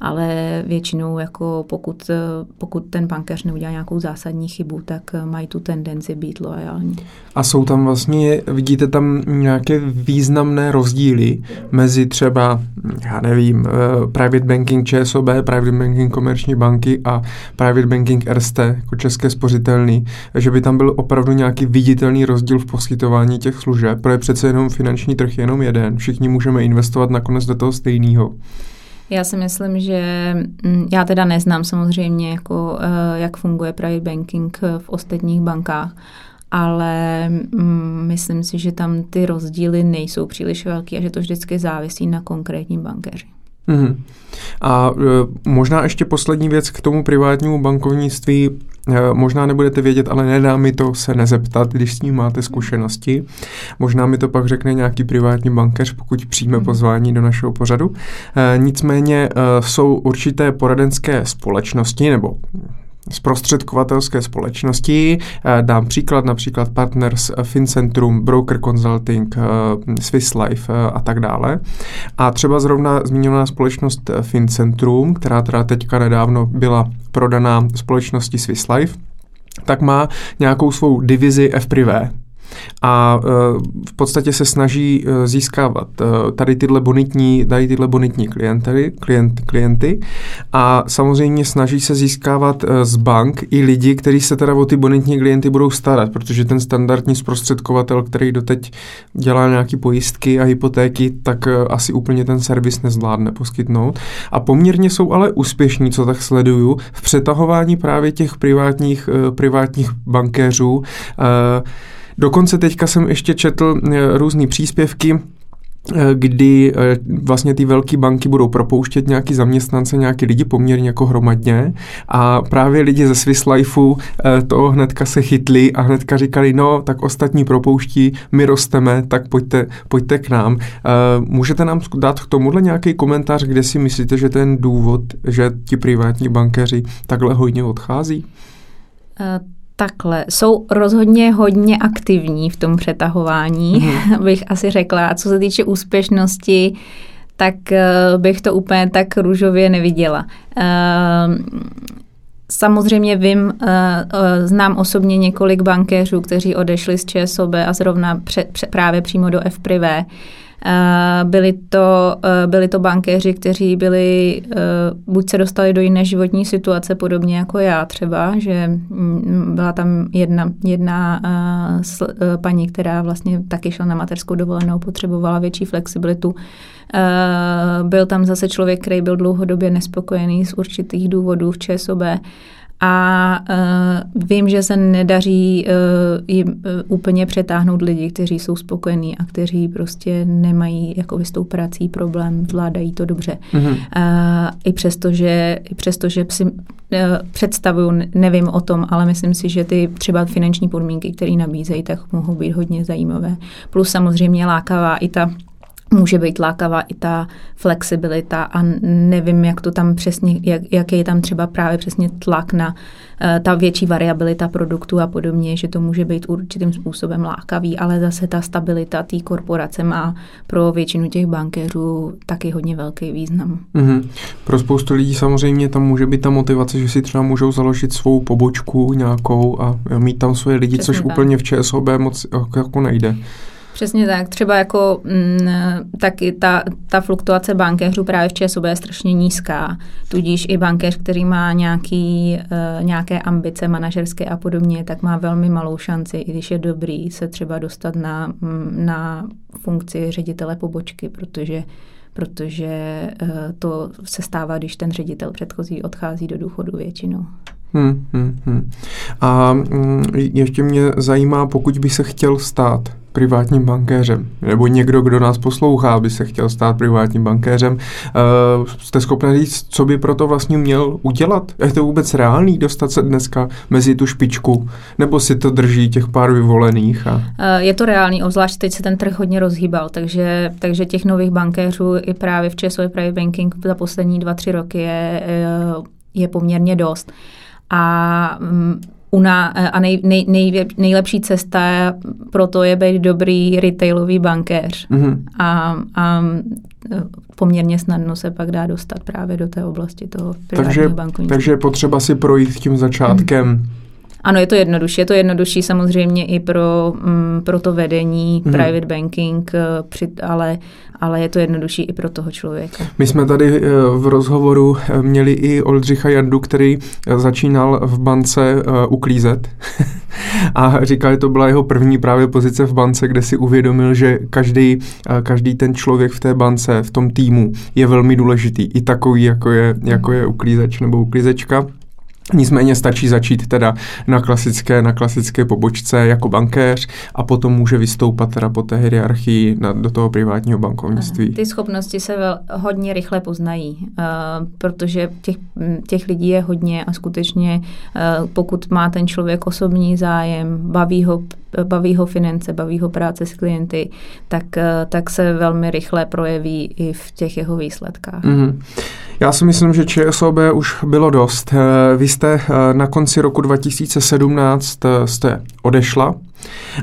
Ale většinou jako pokud, eh, pokud ten bankéř neudělá nějakou zásadní chybu, tak mají tu tendenci být loajální. A jsou tam vlastně, vidíte tam nějaké významné rozdíly mezi třeba, já nevím, eh, private banking ČSOB, private banking komerční banky a private banking RST, jako české spořitelný, že by tam byl opravdu nějaký viditelný rozdíl v poskytování těch služeb, protože přece jenom finanční trh je jenom jeden, všichni můžeme investovat nakonec do toho stejného. Já si myslím, že mm, já teda neznám samozřejmě, jako, eh, jak funguje private banking v ostatních bankách, ale mm, myslím si, že tam ty rozdíly nejsou příliš velké a že to vždycky závisí na konkrétním bankéři. Mm-hmm. A e, možná ještě poslední věc k tomu privátnímu bankovnictví. E, možná nebudete vědět, ale nedá mi to se nezeptat, když s ním máte zkušenosti. Možná mi to pak řekne nějaký privátní bankéř, pokud přijme mhm. pozvání do našeho pořadu. E, nicméně e, jsou určité poradenské společnosti nebo zprostředkovatelské společnosti. Eh, dám příklad, například Partners, eh, FinCentrum, Broker Consulting, eh, Swiss Life a tak dále. A třeba zrovna zmíněná společnost FinCentrum, která teda teďka nedávno byla prodaná společnosti Swiss Life, tak má nějakou svou divizi F-Privé, a e, v podstatě se snaží e, získávat e, tady tyhle bonitní, tady tyhle bonitní klienty, klient, klienty a samozřejmě snaží se získávat z bank i lidi, kteří se teda o ty bonitní klienty budou starat, protože ten standardní zprostředkovatel, který doteď dělá nějaké pojistky a hypotéky, tak asi úplně ten servis nezvládne poskytnout. A poměrně jsou ale úspěšní, co tak sleduju, v přetahování právě těch privátních, privátních bankéřů. Dokonce teďka jsem ještě četl eh, různé příspěvky, eh, kdy eh, vlastně ty velké banky budou propouštět nějaký zaměstnance, nějaký lidi poměrně jako hromadně a právě lidi ze Swiss Lifeu toho hnedka se chytli a hnedka říkali, no tak ostatní propouští, my rosteme, tak pojďte, pojďte k nám. Můžete nám dát k tomuhle nějaký komentář, kde si myslíte, že ten důvod, že ti privátní bankéři takhle hodně odchází? Takhle, jsou rozhodně hodně aktivní v tom přetahování, mm. [laughs] bych asi řekla. A co se týče úspěšnosti, tak uh, bych to úplně tak růžově neviděla. Uh, Samozřejmě vím, uh, uh, znám osobně několik bankéřů, kteří odešli z ČSOB a zrovna pře, pře, právě přímo do FPrivé. Byli to, byli to bankéři, kteří byli, buď se dostali do jiné životní situace, podobně jako já třeba, že mm, byla tam jedna, jedna paní, která vlastně taky šla na mateřskou dovolenou, potřebovala větší flexibilitu. Byl tam zase člověk, který byl dlouhodobě nespokojený z určitých důvodů v ČSOB a uh, vím, že se nedaří uh, jim uh, úplně přetáhnout lidi, kteří jsou spokojení a kteří prostě nemají jako s tou prací problém, zvládají to dobře. Mm-hmm. Uh, I přesto, že, i přesto, že si uh, představuju, nevím o tom, ale myslím si, že ty třeba finanční podmínky, které nabízejí, tak mohou být hodně zajímavé. Plus samozřejmě lákavá i ta může být lákavá i ta flexibilita a nevím, jak to tam přesně, jak, jaký je tam třeba právě přesně tlak na uh, ta větší variabilita produktů a podobně, že to může být určitým způsobem lákavý, ale zase ta stabilita té korporace má pro většinu těch bankéřů taky hodně velký význam. Mm-hmm. Pro spoustu lidí samozřejmě tam může být ta motivace, že si třeba můžou založit svou pobočku nějakou a mít tam svoje lidi, Přesně což tak. úplně v ČSOB moc jako nejde. Přesně tak. Třeba jako m, mm, taky ta, ta fluktuace bankéřů právě v ČSOB je strašně nízká. Tudíž i bankéř, který má nějaký, uh, nějaké ambice manažerské a podobně, tak má velmi malou šanci, i když je dobrý, se třeba dostat na, mm, na funkci ředitele pobočky, protože protože uh, to se stává, když ten ředitel předchozí odchází do důchodu většinou. Hmm, hmm, hmm. A mm, ještě mě zajímá, pokud by se chtěl stát privátním bankéřem, nebo někdo, kdo nás poslouchá, by se chtěl stát privátním bankéřem, uh, jste schopni říct, co by proto vlastně měl udělat? Je to vůbec reálný dostat se dneska mezi tu špičku, nebo si to drží těch pár vyvolených? A... Je to reálný, obzvlášť teď se ten trh hodně rozhýbal, takže, takže těch nových bankéřů i právě v České private banking za poslední dva, tři roky je, je poměrně dost. A mm, una, a nej, nej, nej, nejlepší cesta pro to je být dobrý retailový bankéř. Mm-hmm. A, a poměrně snadno se pak dá dostat právě do té oblasti toho takže, bankovnictví. Takže je potřeba si projít tím začátkem mm-hmm ano, je to jednodušší. Je to jednodušší samozřejmě i pro, mm, pro to vedení, hmm. private banking, eh, při, ale, ale je to jednodušší i pro toho člověka. My jsme tady eh, v rozhovoru eh, měli i Oldřicha Jandu, který začínal v bance uklízet [laughs] a říkal, že to byla jeho první právě pozice v bance, kde si uvědomil, že každý, každý ten člověk v té bance, v tom týmu je velmi důležitý. I takový, jako je, jako je uklízeč nebo uklízečka. Nicméně stačí začít teda na klasické, na klasické pobočce jako bankéř a potom může vystoupat teda po té hierarchii na, do toho privátního bankovnictví. Ty schopnosti se vel, hodně rychle poznají, uh, protože těch, těch lidí je hodně a skutečně uh, pokud má ten člověk osobní zájem, baví ho, baví ho finance, baví ho práce s klienty, tak, uh, tak se velmi rychle projeví i v těch jeho výsledkách. Mm-hmm. Já si myslím, že ČSOB už bylo dost. Vy jste eh, na konci roku 2017 eh, jste odešla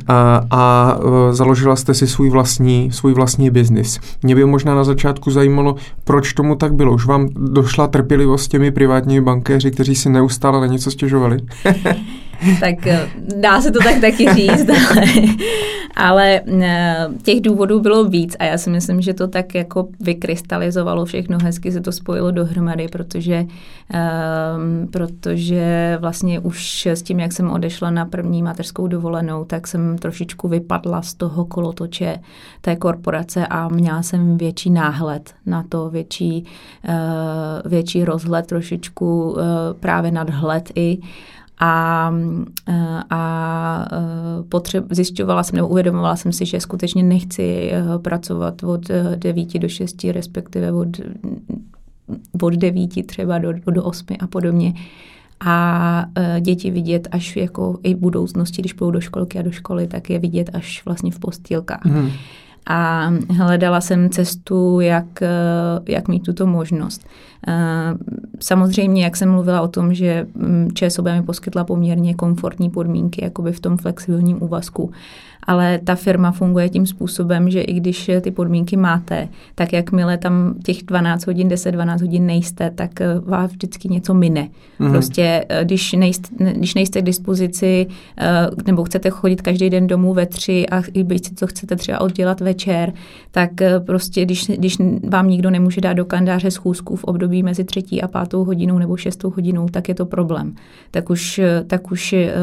a, a eh, založila jste si svůj vlastní, svůj vlastní biznis. Mě by možná na začátku zajímalo, proč tomu tak bylo. Už vám došla trpělivost těmi privátními bankéři, kteří si neustále na něco stěžovali? [laughs] tak eh, dá se to tak taky říct, [laughs] ale, ale eh, těch důvodů bylo víc a já si myslím, že to tak jako vykrystalizovalo všechno, hezky se to spojilo dohromady, protože, um, protože vlastně už s tím, jak jsem odešla na první mateřskou dovolenou, tak jsem trošičku vypadla z toho kolotoče té korporace a měla jsem větší náhled na to, větší, uh, větší rozhled, trošičku uh, právě nadhled i a, a potřeb, zjišťovala jsem nebo uvědomovala jsem si, že skutečně nechci eh, pracovat od 9 do 6, respektive od, od 9 třeba do, do 8 a podobně a eh, děti vidět až jako i v budoucnosti, když půjdou do školky a do školy, tak je vidět až vlastně v postýlkách. Mm. A hledala jsem cestu, jak, eh, jak mít tuto možnost. Eh, samozřejmě, jak jsem mluvila o tom, že mm, ČSOB mi poskytla poměrně komfortní podmínky jakoby v tom flexibilním úvazku, ale ta firma funguje tím způsobem, že i když ty podmínky máte, tak jakmile tam těch 12 hodin, 10-12 hodin nejste, tak eh, vás vždycky něco mine. Mm-hmm. Prostě když nejste, když nejste k dispozici nebo chcete chodit každý den domů ve tři a i byť si to chcete třeba oddělat večer, tak prostě když, když vám nikdo nemůže dát do kalendáře schůzku v období období mezi třetí a pátou hodinou nebo šestou hodinou, tak je to problém. Tak už, tak už, eh,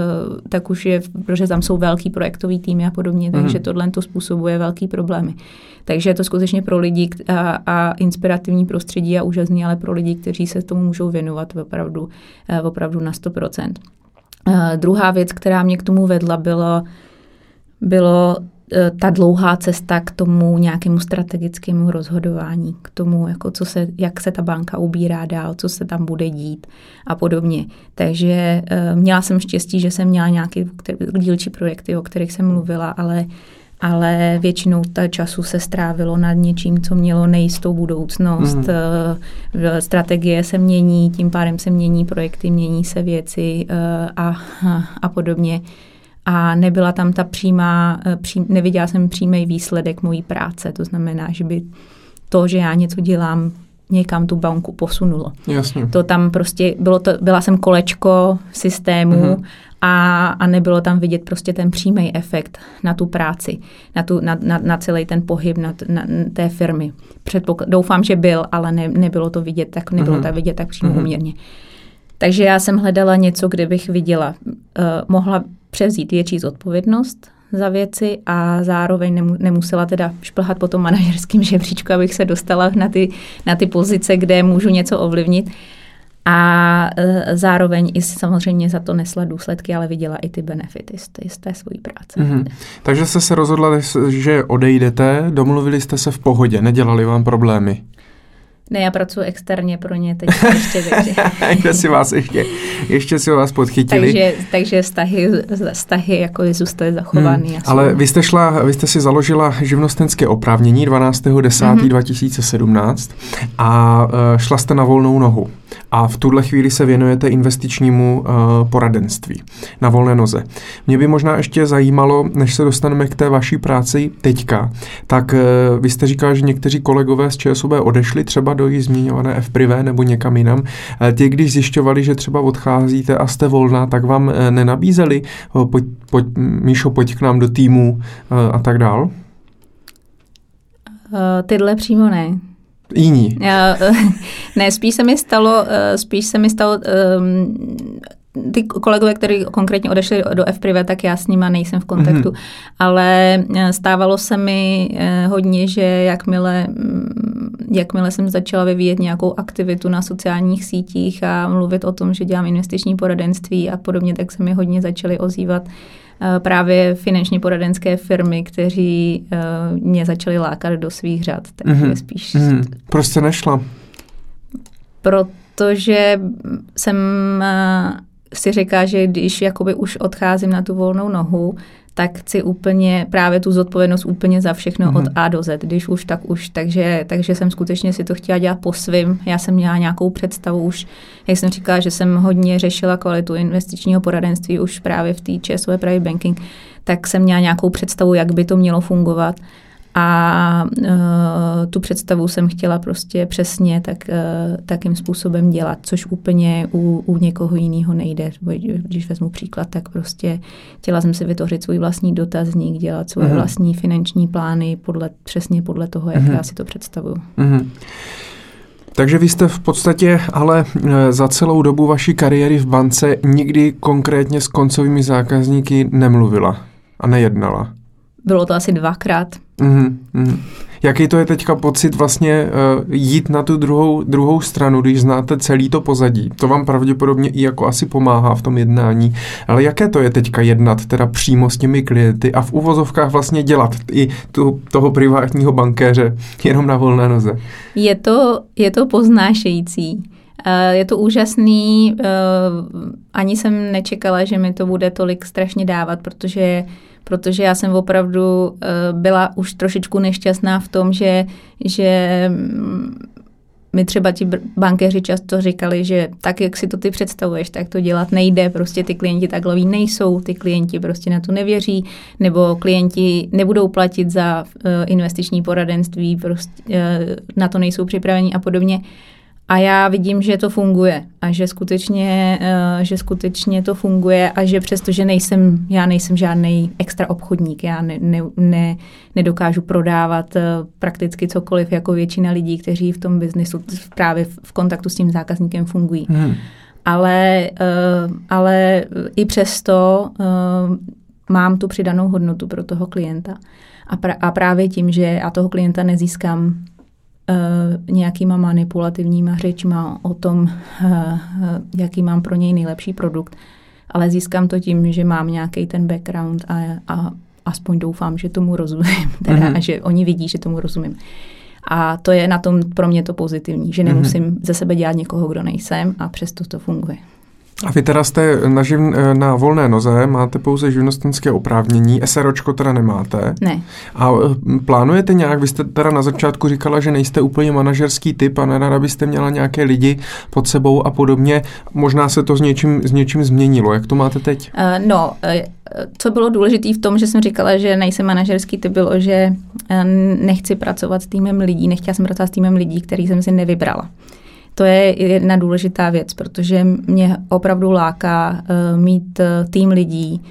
tak už je, protože tam jsou velký projektový týmy a podobně, mm. takže tohle to způsobuje velký problémy. Takže je to skutečně pro lidi a, a inspirativní prostředí a úžasný, ale pro lidi, kteří se tomu můžou věnovat opravdu, eh, opravdu na 100%. Uh, eh, druhá věc, která mě k tomu vedla, bylo, bylo ta dlouhá cesta k tomu nějakému strategickému rozhodování, k tomu, jako co se, jak se ta banka ubírá dál, co se tam bude dít a podobně. Takže uh, měla jsem štěstí, že jsem měla nějaké dílčí projekty, o kterých jsem mluvila, ale ale většinou ta času se strávilo nad něčím, co mělo nejistou budoucnost. Mm. Strategie se mění, tím pádem se mění projekty, mění se věci a, a podobně a nebyla tam ta přímá, eh, přím, neviděla jsem přímý výsledek mojí práce. To znamená, že by to, že já něco dělám, někam tu banku posunulo. Jasně. To tam prostě, bylo to, byla jsem kolečko systému mm-hmm. a, a nebylo tam vidět prostě ten přímý efekt na tu práci, na, tu, na, na, na celý ten pohyb na, na, na té firmy. Předpokl- doufám, že byl, ale ne, nebylo to vidět tak, nebylo mm-hmm. to vidět tak přímo mm-hmm. uměrně. Takže já jsem hledala něco, kde bych viděla, uh, mohla převzít větší zodpovědnost za věci a zároveň nemusela teda šplhat po tom manažerském [laughs] žebříčku, abych se dostala na ty, na ty pozice, kde můžu něco ovlivnit. a e, zároveň i samozřejmě za to nesla důsledky, ale viděla i ty benefity z té, z té svojí práce. Mm-hmm. Takže jste se rozhodla, že odejdete, domluvili jste se v pohodě, nedělali vám problémy. Ne, já pracuji externě pro ně teď ještě, takže... [laughs] ještě si vás ještě, ještě si vás podchytili. takže, takže vztahy, vztahy jako zůstaly zachovány. Hmm, ale vy jste, šla, vy jste si založila živnostenské oprávnění 12.10.2017 mm-hmm. a uh, šla jste na volnou nohu a v tuhle chvíli se věnujete investičnímu uh, poradenství na volné noze. Mě by možná ještě zajímalo, než se dostaneme k té vaší práci teďka, tak uh, vy jste říkal, že někteří kolegové z ČSOB odešli třeba do jí změňované F privé nebo někam jinam. Uh, ti, když zjišťovali, že třeba odcházíte a jste volná, tak vám uh, nenabízeli, uh, pojď, pojď, Míšo, pojď k nám do týmu a tak dál? Tyhle přímo ne jiní. [laughs] ne, spíš se mi stalo, eh, spíš se mi stalo um, ty kolegové, kteří konkrétně odešli do F privé, tak já s nima nejsem v kontaktu. Mm-hmm. Ale eh, stávalo se mi eh, hodně, že jakmile, mm, jakmile jsem začala vyvíjet nějakou aktivitu na sociálních sítích a mluvit o tom, že dělám investiční poradenství a podobně, tak se mi hodně začaly ozývat Eh, právě finančně poradenské firmy, kteří mě začali lákat do svých řad. Takže mm-hmm. spíš... Mm-hmm. Proč jste nešla? Protože jsem si říká, že když jakoby už odcházím na tu volnou nohu, tak chci úplně právě tu zodpovědnost úplně za všechno mm-hmm. od. A do Z, když už tak už, takže, takže jsem skutečně si to chtěla dělat po svým. Já jsem měla nějakou představu už, jak jsem říkala, že jsem hodně řešila kvalitu investičního poradenství už právě v té ČSOV Private Banking, tak jsem měla nějakou představu, jak by to mělo fungovat. A uh, tu představu jsem chtěla prostě přesně tak, uh, takým způsobem dělat, což úplně u, u někoho jiného nejde. Když vezmu příklad, tak prostě chtěla jsem si vytvořit svůj vlastní dotazník, dělat svoje uh-huh. vlastní finanční plány podle, přesně podle toho, jak uh-huh. já si to představuju. Uh-huh. Takže vy jste v podstatě ale za celou dobu vaší kariéry v bance nikdy konkrétně s koncovými zákazníky nemluvila a nejednala. Bylo to asi dvakrát. Mm-hmm. Jaký to je teďka pocit vlastně uh, jít na tu druhou, druhou stranu, když znáte celý to pozadí? To vám pravděpodobně i jako asi pomáhá v tom jednání. Ale jaké to je teďka jednat teda přímo s těmi klienty a v uvozovkách vlastně dělat i tu, toho privátního bankéře jenom na volné noze? Je to, je to poznášející. Eh, je to úžasný, eh, ani jsem nečekala, že mi to bude tolik strašně dávat, protože protože já jsem opravdu eh, byla už trošičku nešťastná v tom, že, že mm, mi třeba ti bankéři často říkali, že tak, jak si to ty představuješ, tak to dělat nejde, prostě ty klienti takhle nejsou, ty klienti prostě na to nevěří, nebo klienti nebudou platit za investiční poradenství, prostě na to nejsou připraveni a podobně. A já vidím, že to funguje a že skutečně, uh, že skutečně to funguje a že přesto, že nejsem, já nejsem žádný extra obchodník, já ne, ne, ne, nedokážu prodávat uh, prakticky cokoliv jako většina lidí, kteří v tom biznisu právě v, kontaktu s tím zákazníkem fungují. Hmm. Ale, uh, ale i přesto mám tu přidanou hodnotu pro toho klienta. A, pra, a právě tím, že já toho klienta nezískám nějakýma manipulativníma řečma o tom, uh, jaký mám pro něj nejlepší produkt, ale získám to tím, že mám nějaký ten background a, a aspoň doufám, že tomu rozumím, [laughs] teda, mm-hmm. a že oni vidí, že tomu rozumím. A to je na tom pro mě to pozitivní, že nemusím mm-hmm. ze sebe dělat někoho, kdo nejsem a přesto to funguje. A vy teda jste na, živ, na volné noze, máte pouze živnostenské oprávnění, SROčko teda nemáte. Ne. A e, plánujete nějak, vy jste teda na začátku říkala, že nejste úplně manažerský typ a nerada byste měla nějaké lidi pod sebou a podobně. Možná se to s něčím, s něčím změnilo. Jak to máte teď? Uh, no, co bylo důležité v tom, že jsem říkala, že nejsem manažerský typ, bylo, že nechci pracovat s týmem lidí, nechtěla jsem pracovat s týmem lidí, který jsem si nevybrala. To je jedna důležitá věc, protože mě opravdu láká uh, mít uh, tým lidí,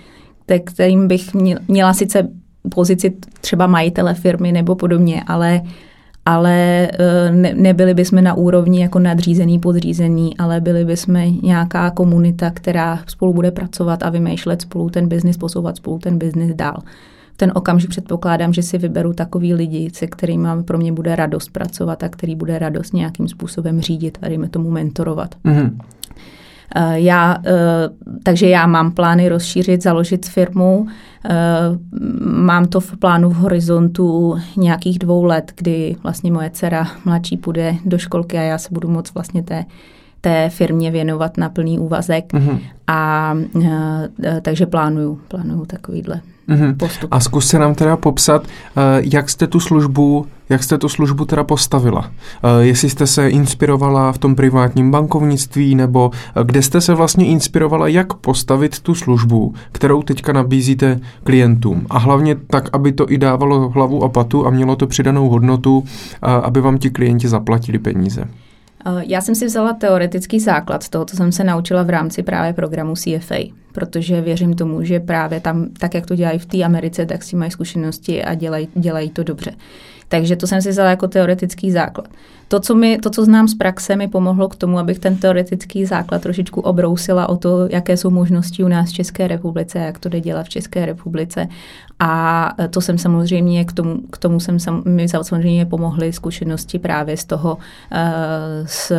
kterým bych měla sice pozici třeba majitele firmy nebo podobně, ale ale uh, ne, nebyli bychom na úrovni jako nadřízený, podřízený, ale byli bychom nějaká komunita, která spolu bude pracovat a vymýšlet spolu ten biznis, posouvat spolu ten biznis dál. Ten okamžik předpokládám, že si vyberu takový lidi, se kterými pro mě bude radost pracovat a který bude radost nějakým způsobem řídit a dejme tomu mentorovat. Mm-hmm. Já, takže já mám plány rozšířit, založit firmu. Mám to v plánu v horizontu nějakých dvou let, kdy vlastně moje dcera mladší půjde do školky a já se budu moct vlastně té té firmě věnovat na plný úvazek. Mm-hmm. A takže plánuju, plánuju takovýhle mm-hmm. postup. A zkus se nám teda popsat, jak jste tu službu jak jste tu službu teda postavila? Jestli jste se inspirovala v tom privátním bankovnictví, nebo kde jste se vlastně inspirovala, jak postavit tu službu, kterou teďka nabízíte klientům. A hlavně tak, aby to i dávalo hlavu a patu a mělo to přidanou hodnotu, aby vám ti klienti zaplatili peníze. Eh, já jsem si vzala teoretický základ toho, co jsem se naučila v rámci právě programu CFA, protože věřím tomu, že právě tam, tak jak to dělají v té Americe, tak si mají zkušenosti a dělají, dělají to dobře. Takže to jsem si vzala jako teoretický základ. To co, mi, to, co znám z praxe, mi pomohlo k tomu, abych ten teoretický základ trošičku obrousila o to, jaké jsou možnosti u nás v České republice, jak to jde dělat v České republice. A to jsem samozřejmě, k tomu, k tomu jsem sam, mi samozřejmě pomohly zkušenosti právě z toho, z,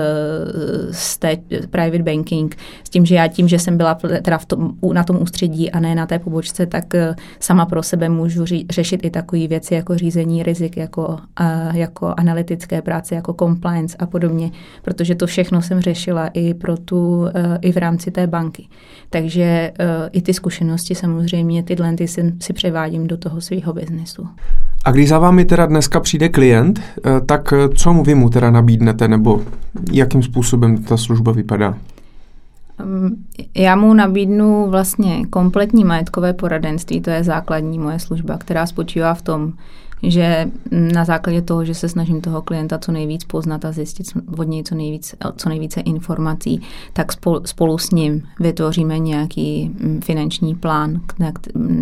z té private banking, s tím, že já tím, že jsem byla teda v tom, na tom ústředí a ne na té pobočce, tak e, sama pro sebe můžu ří, řešit i takové věci jako řízení rizik, jako, jako analytické práce, jako compliance a podobně, protože to všechno jsem řešila i pro tu, eh, i v rámci té banky. Takže eh, i ty zkušenosti samozřejmě, tyhle ty si, si převádím do toho svého biznesu. A když za vámi teda dneska přijde klient, eh, tak co mu vy mu teda nabídnete, nebo jakým způsobem ta služba vypadá? Mm, já mu nabídnu vlastně kompletní majetkové poradenství, to je základní moje služba, která spočívá v tom, že na základě toho, že se snažím toho klienta co nejvíc poznat a zjistit od něj co, nejvíc, co nejvíce informací, tak spolu, spolu s ním vytvoříme nějaký mm, finanční plán,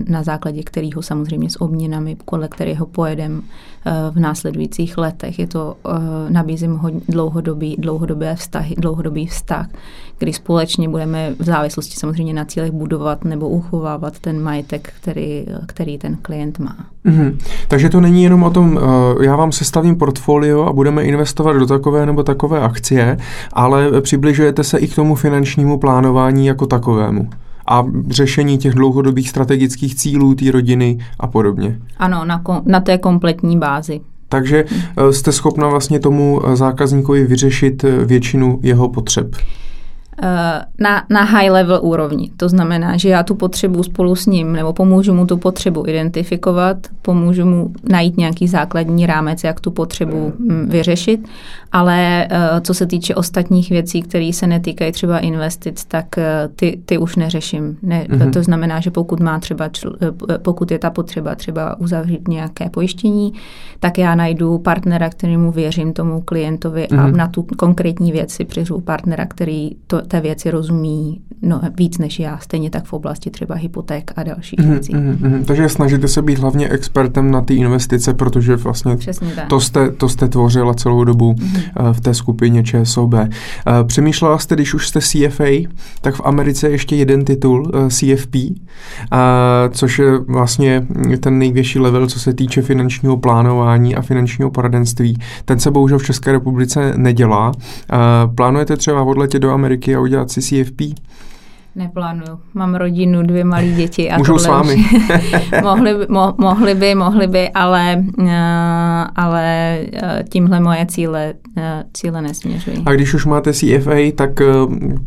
na, základě kterého samozřejmě s obměnami, podle kterého pojedeme eh, v následujících letech. Je to, eh, nabízím dlouhodobý, dlouhodobé vztahy, dlouhodobý vztah, kdy společně budeme v závislosti samozřejmě na cílech budovat nebo uchovávat ten majetek, který, který ten klient má. Mm-hmm. Takže to není jenom o tom, eh, já vám sestavím portfolio a budeme investovat do takové nebo takové akcie, ale přibližujete se i k tomu finančnímu plánování jako takovému a řešení těch dlouhodobých strategických cílů té rodiny a podobně. Ano, na, ko- na té kompletní bázi. Takže eh, jste schopna vlastně tomu eh, zákazníkovi vyřešit většinu jeho potřeb. Eh, na, na high level úrovni. To znamená, že já tu potřebu spolu s ním, nebo pomůžu mu tu potřebu identifikovat, pomůžu mu najít nějaký základní rámec, jak tu potřebu mm, vyřešit, ale eh, co se týče ostatních věcí, které se netýkají třeba investic, tak eh, ty, ty už neřeším. Ne, mm-hmm. To znamená, že pokud má třeba, pokud je ta potřeba třeba uzavřít nějaké pojištění, tak já najdu partnera, kterému věřím tomu klientovi mm-hmm. a mhm. na tu konkrétní věc si přiřu partnera, který to, té věci rozumí no, víc než já, stejně tak v oblasti třeba hypoték a dalších mm, věcí. Mm, mm, takže snažíte se být hlavně expertem na ty investice, protože vlastně to jste, to jste tvořila celou dobu mm. v té skupině ČSOB. Eh, přemýšlela jste, když už jste CFA, tak v Americe je ještě jeden titul, eh, CFP, což je vlastně ten nejvyšší level, co se týče finančního plánování a finančního poradenství. Ten se bohužel v České republice nedělá. Plánujete třeba odletět do Ameriky a udělat si CFP? Neplánuju. Mám rodinu, dvě malé děti. A Můžou s vámi. [laughs] mohli, by, mo, mohli by, mohli by, ale, uh, ale uh, tímhle moje cíle, uh, cíle nesměřují. A když už máte CFA, tak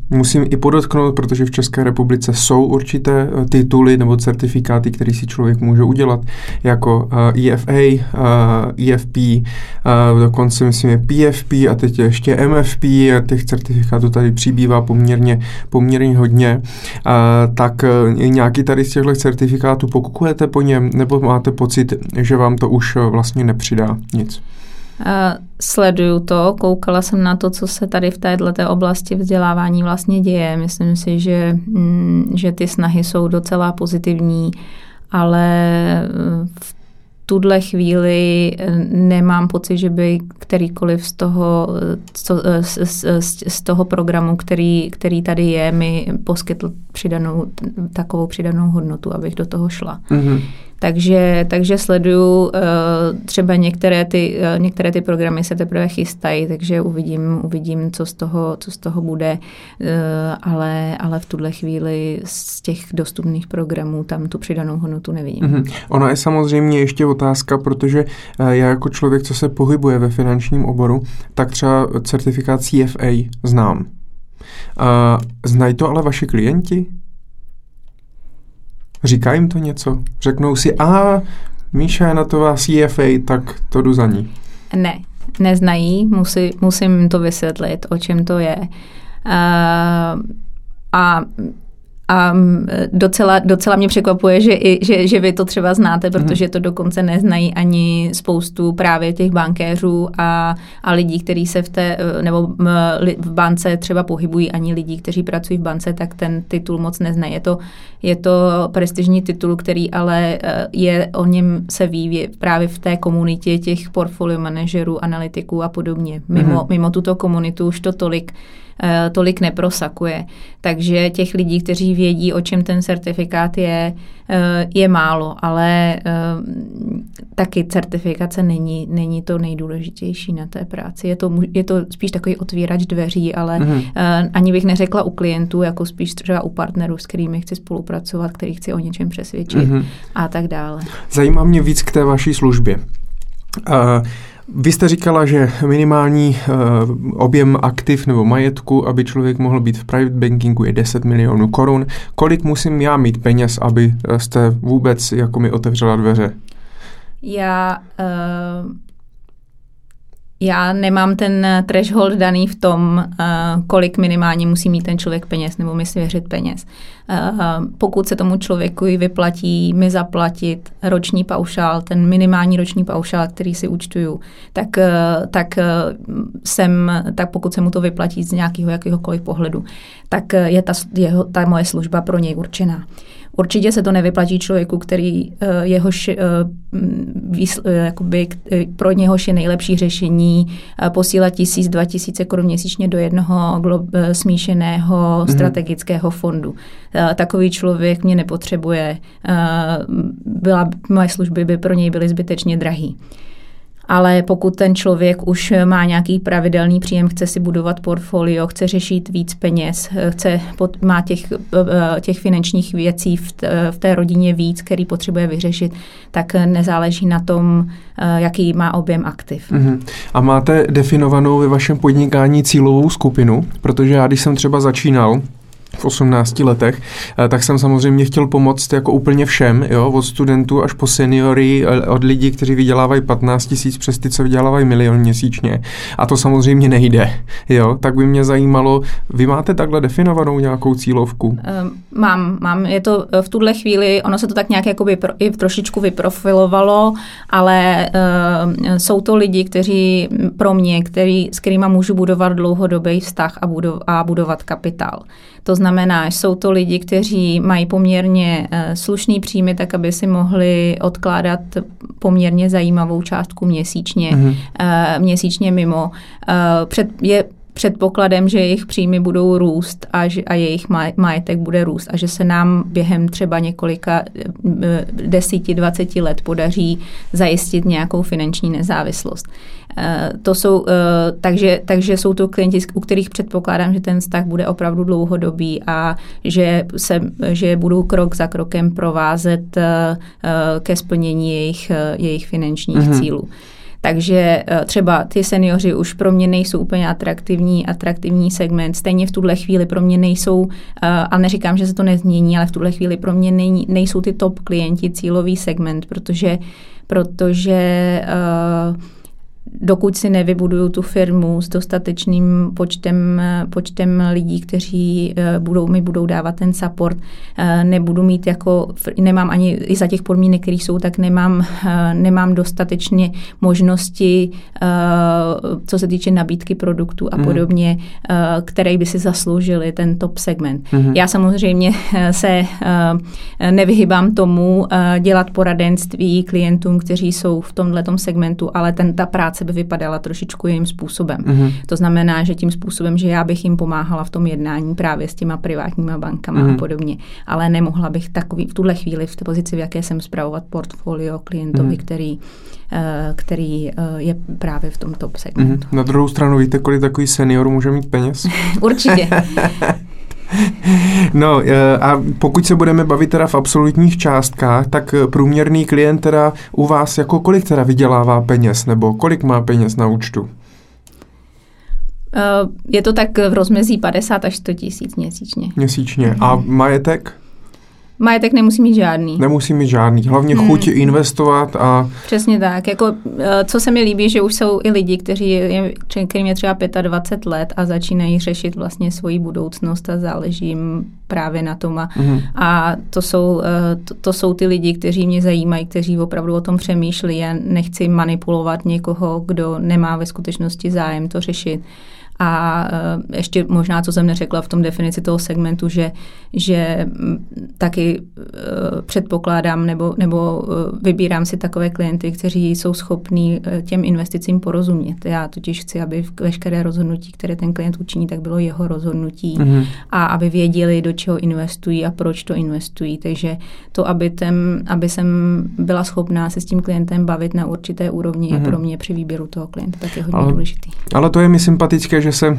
musím i podotknout, protože v České republice jsou určité tituly nebo certifikáty, které si člověk může udělat, jako EFA, uh, EFP, uh, dokonce myslím je PFP a teď ještě MFP a těch certifikátů tady přibývá poměrně, poměrně hodně tak e, nějaký tady z těchto certifikátů pokukujete po něm, nebo máte pocit, že vám to už e, vlastně nepřidá nic? sleduju to, koukala jsem na to, co se tady v této oblasti vzdělávání vlastně děje. Myslím si, že, mm, že ty snahy jsou docela pozitivní, ale e, v tuhle chvíli eh, nemám pocit, že by kterýkoliv z toho, co, eh, z, z, z toho programu, který, který tady je, mi poskytl přidanou, takovou přidanou hodnotu, abych do toho šla. Mm-hmm. Takže, takže sleduju třeba některé ty, některé ty programy se teprve chystají, takže uvidím, uvidím co, z toho, co z toho bude, ale, ale v tuhle chvíli z těch dostupných programů tam tu přidanou hodnotu nevidím. Mm-hmm. Ona je samozřejmě ještě otázka, protože já jako člověk, co se pohybuje ve finančním oboru, tak třeba certifikát CFA znám. Znají to ale vaši klienti? Říká jim to něco? Řeknou si, a Míša je na to vás CFA, tak to jdu za ní. Ne, neznají, musí, musím to vysvětlit, o čem to je. Uh, a a mm, docela, docela mě překvapuje, že, i, že, že vy to třeba znáte, mhm. protože to dokonce neznají ani spoustu právě těch bankéřů a, a lidí, kteří se v té, nebo v bance třeba pohybují, ani lidí, kteří pracují v bance, tak ten titul moc neznají. Je to, je to prestižní titul, který ale e, je, o něm se ví právě v té komunitě těch portfolio manažerů, analytiků a podobně. Mimo, mm-hmm. mimo tuto komunitu už to tolik Eh, tolik neprosakuje. Takže těch lidí, kteří vědí, o čem ten certifikát je, eh, je málo, ale eh, taky certifikace není, není to nejdůležitější na té práci. Je to, je to spíš takový otvírač dveří, ale mm-hmm. ani bych neřekla u klientů, jako spíš třeba u partnerů, s kterými chci spolupracovat, který chci o něčem přesvědčit mm-hmm. a tak dále. Zajímá mě víc k té vaší službě. Uh, vy jste říkala, že minimální uh, objem aktiv nebo majetku, aby člověk mohl být v private bankingu, je 10 milionů korun. Kolik musím já mít peněz, aby jste vůbec jako mi otevřela dveře? Já uh, já nemám ten threshold daný v tom, uh, kolik minimálně musí mít ten člověk peněz nebo mi svěřit peněz. Uh, pokud se tomu člověku vyplatí mi zaplatit roční paušál, ten minimální roční paušál, který si účtuju, tak, tak, jsem, tak pokud se mu to vyplatí z nějakého jakéhokoliv pohledu, tak je ta, jeho, ta moje služba pro něj určená. Určitě se to nevyplatí člověku, který uh, jehož, uh, výsl, uh, jakoby, pro něhož je nejlepší řešení posílat tisíc, dva tisíce korun měsíčně do jednoho glo, uh, smíšeného mm-hmm. strategického fondu. Takový člověk mě nepotřebuje. Byla, moje služby by pro něj byly zbytečně drahý ale pokud ten člověk už má nějaký pravidelný příjem, chce si budovat portfolio, chce řešit víc peněz, chce, má těch, těch finančních věcí v, v té rodině víc, který potřebuje vyřešit, tak nezáleží na tom, jaký má objem aktiv. Uh-huh. A máte definovanou ve vašem podnikání cílovou skupinu? Protože já, když jsem třeba začínal, v 18 letech, eh, tak jsem samozřejmě chtěl pomoct jako úplně všem, jo, od studentů až po seniory, eh, od lidí, kteří vydělávají 15 tisíc přes ty, co vydělávají milion měsíčně. A to samozřejmě nejde, jo, tak by mě zajímalo, vy máte takhle definovanou nějakou cílovku? Um, mám, mám, je to v tuhle chvíli, ono se to tak nějak jakoby pro, i trošičku vyprofilovalo, ale uh, jsou to lidi, kteří pro mě, který, s kterými můžu budovat dlouhodobý vztah a, budov, a budovat kapitál. To znamená, jsou to lidi, kteří mají poměrně eh, slušný příjmy, tak aby si mohli odkládat poměrně zajímavou částku měsíčně, mm-hmm. měsíčně mimo. Eh, před, je předpokladem, že jejich příjmy budou růst a, že, a jejich majetek bude růst a že se nám během třeba několika desíti, dvaceti let podaří zajistit nějakou finanční nezávislost. Eh, to jsou, eh, takže, takže jsou to klienti, u kterých předpokládám, že ten vztah bude opravdu dlouhodobý a že, se, že budou krok za krokem provázet eh, ke splnění jejich, jejich finančních mm-hmm. cílů. Takže třeba ty seniori už pro mě nejsou úplně atraktivní, atraktivní segment. Stejně v tuhle chvíli pro mě nejsou, a neříkám, že se to nezmění, ale v tuhle chvíli pro mě nej, nejsou ty top klienti cílový segment, protože, protože uh, dokud si nevybuduju tu firmu s dostatečným počtem, počtem lidí, kteří eh, budou, mi budou dávat ten support, eh, nebudu mít jako, nemám ani i za těch podmínek, které jsou, tak nemám, eh, nemám dostatečně možnosti, co se týče nabídky produktů a mm. podobně, které by si zasloužili ten top segment. Mm. Já samozřejmě se nevyhybám tomu dělat poradenství klientům, kteří jsou v tomhle segmentu, ale ten, ta práce práce by vypadala trošičku jiným způsobem. Mm-hmm. To znamená, že tím způsobem, že já bych jim pomáhala v tom jednání právě s těma privátníma bankama mm-hmm. a mhm. podobně, ale nemohla bych takový v tuhle chvíli v té pozici, v jaké jsem zpravovat portfolio klientovi, mm-hmm. který eh, který eh, je právě v tom top segmentu. Mm-hmm. Na druhou stranu víte, kolik takový senior může mít peněz? [laughs] Určitě. [laughs] No eh, a pokud se budeme bavit teda v absolutních částkách, tak eh, průměrný klient teda u vás jako kolik teda vydělává peněz, nebo kolik má peněz na účtu? Eh, je to tak v rozmezí 50 až 100 tisíc měsíčně. Měsíčně. A mhm. majetek? Majetek nemusí mít žádný. Nemusí mít žádný. Hlavně hmm. chuť investovat a... Přesně tak. Jako, eh, co se mi líbí, že už jsou i lidi, kteří je, kterým je třeba 25 let a začínají řešit vlastně svoji budoucnost a záleží jim právě na tom. A, hmm. a to, jsou, eh, to, to jsou ty lidi, kteří mě zajímají, kteří opravdu o tom přemýšlí a nechci manipulovat někoho, kdo nemá ve skutečnosti zájem to řešit. A eh, ještě možná, co jsem neřekla v tom definici toho segmentu, že, že taky eh, předpokládám nebo, nebo eh, vybírám si takové klienty, kteří jsou schopní těm investicím porozumět. Já totiž chci, aby veškeré rozhodnutí, které ten klient učiní, tak bylo jeho rozhodnutí mm-hmm. a aby věděli, do čeho investují a proč to investují. Takže to, aby, ten, aby jsem byla schopná se s tím klientem bavit na určité úrovni, mm-hmm. je mhm. pro mě při výběru toho klienta taky hodně ale, důležitý. Ale to je mi sympatické, že že se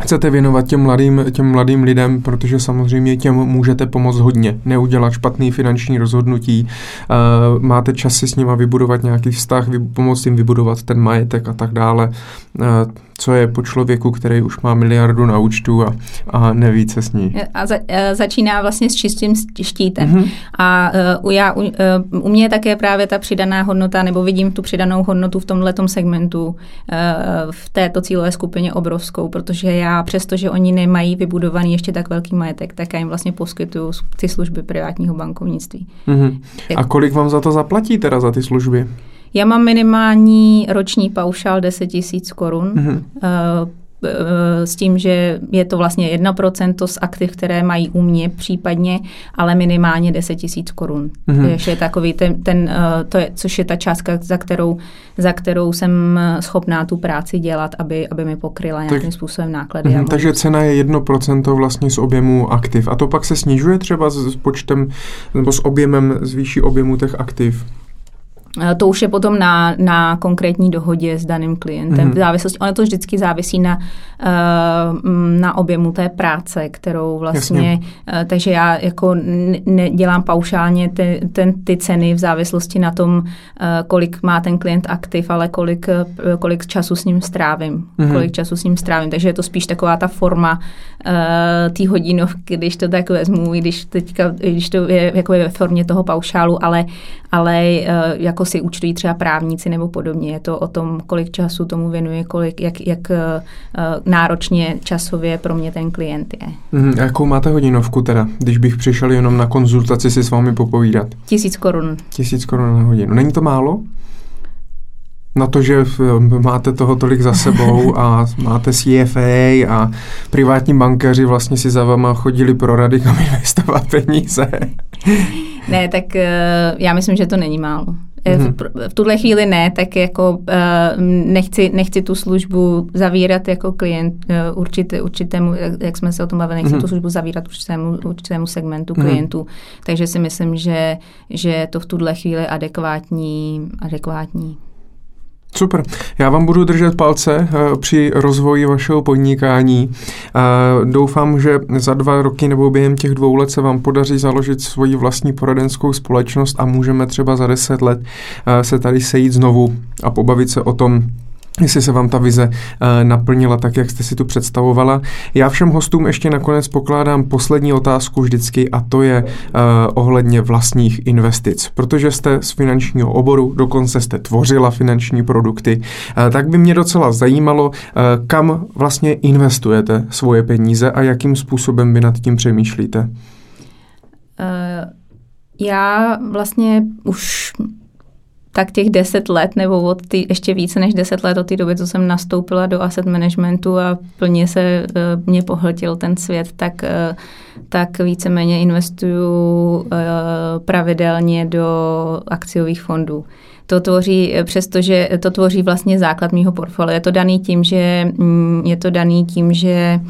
chcete věnovat těm mladým, těm mladým lidem, protože samozřejmě těm můžete pomoct hodně. Neudělat špatný finanční rozhodnutí, uh, máte čas si s nima vybudovat nějaký vztah, vy, pomoct jim vybudovat ten majetek a tak dále. Uh, co je po člověku, který už má miliardu na účtu a, a neví, co s ní. A za, a začíná vlastně s čistým štítem. Mm-hmm. A uh, já, uh, u mě je také právě ta přidaná hodnota, nebo vidím tu přidanou hodnotu v tomhle segmentu v této cílové skupině obrovskou, protože já přestože oni nemají vybudovaný ještě tak velký majetek, tak já jim vlastně poskytuju ty služby privátního bankovnictví. Mm-hmm. A kolik vám za to zaplatí teda za ty služby? Já mám minimální roční paušál 10 tisíc korun. Mm-hmm. s tím, že je to vlastně 1% z aktiv, které mají u mě případně, ale minimálně 10 tisíc korun. Mm-hmm. Takže je takový ten, ten eh, to je, což je ta částka, za kterou, za kterou jsem schopná tu práci dělat, aby, aby mi pokryla nějakým tak, způsobem náklady. Mm-hmm, takže cena je 1% vlastně z objemu aktiv. A to pak se snižuje třeba s počtem nebo s objemem, z výšší objemu těch aktiv? Eh, to už je potom na, na konkrétní dohodě s daným klientem. Mm. V závislosti, ono to vždycky závisí na, eh, na objemu té práce, kterou vlastně, Jasně. Eh, takže já jako nedělám paušálně ty, ten, ty ceny v závislosti na tom, kolik má ten klient aktiv, ale kolik, kolik času s ním strávím. Mm. Kolik času s ním strávím. Takže je to spíš taková ta forma té hodinovky, když to tak vezmu, když teďka, když to je jako ve formě toho paušálu, ale, ale jako jako si účtují třeba právníci nebo podobně. Je to o tom, kolik času tomu věnuje, kolik, jak, jak uh, náročně časově pro mě ten klient je. Mm, a jakou máte hodinovku teda, když bych přišel jenom na konzultaci si s vámi popovídat? Tisíc korun. Tisíc korun na hodinu. Není to málo? na to, že máte toho tolik za sebou [laughs] a máte CFA a privátní bankéři vlastně si za vama chodili pro rady, kam investovat peníze. Ne, tak eh, já myslím, že to není málo. Mm-hmm. V, v tuhle chvíli ne, tak jako uh, nechci, nechci tu službu zavírat jako klient uh, určitě, určitému, jak jsme se o tom bavili, nechci mm-hmm. tu službu zavírat určitému, určitému segmentu mm-hmm. klientů, takže si myslím, že, že je to v tuhle chvíli adekvátní, adekvátní. Super. Já vám budu držet palce uh, při rozvoji vašeho podnikání. Uh, doufám, že za dva roky nebo během těch dvou let se vám podaří založit svoji vlastní poradenskou společnost a můžeme třeba za deset let uh, se tady sejít znovu a pobavit se o tom, jestli se vám ta vize uh, naplnila tak, jak jste si tu představovala. Já všem hostům ještě nakonec pokládám poslední otázku vždycky a to je uh, ohledně vlastních investic. Protože jste z finančního oboru, dokonce jste tvořila finanční produkty, uh, tak by mě docela zajímalo, kam vlastně investujete svoje peníze a jakým způsobem vy nad tím přemýšlíte. Uh, já vlastně už tak těch deset let, nebo od ty, ještě více než deset let od té doby, co jsem nastoupila do asset managementu a plně se uh, mě pohltil ten svět, tak, uh, tak víceméně investuju uh, pravidelně do akciových fondů. to tvoří, přestože to tvoří vlastně základ mýho portfolia. Je to daný tím, že, mm, je to daný tím, že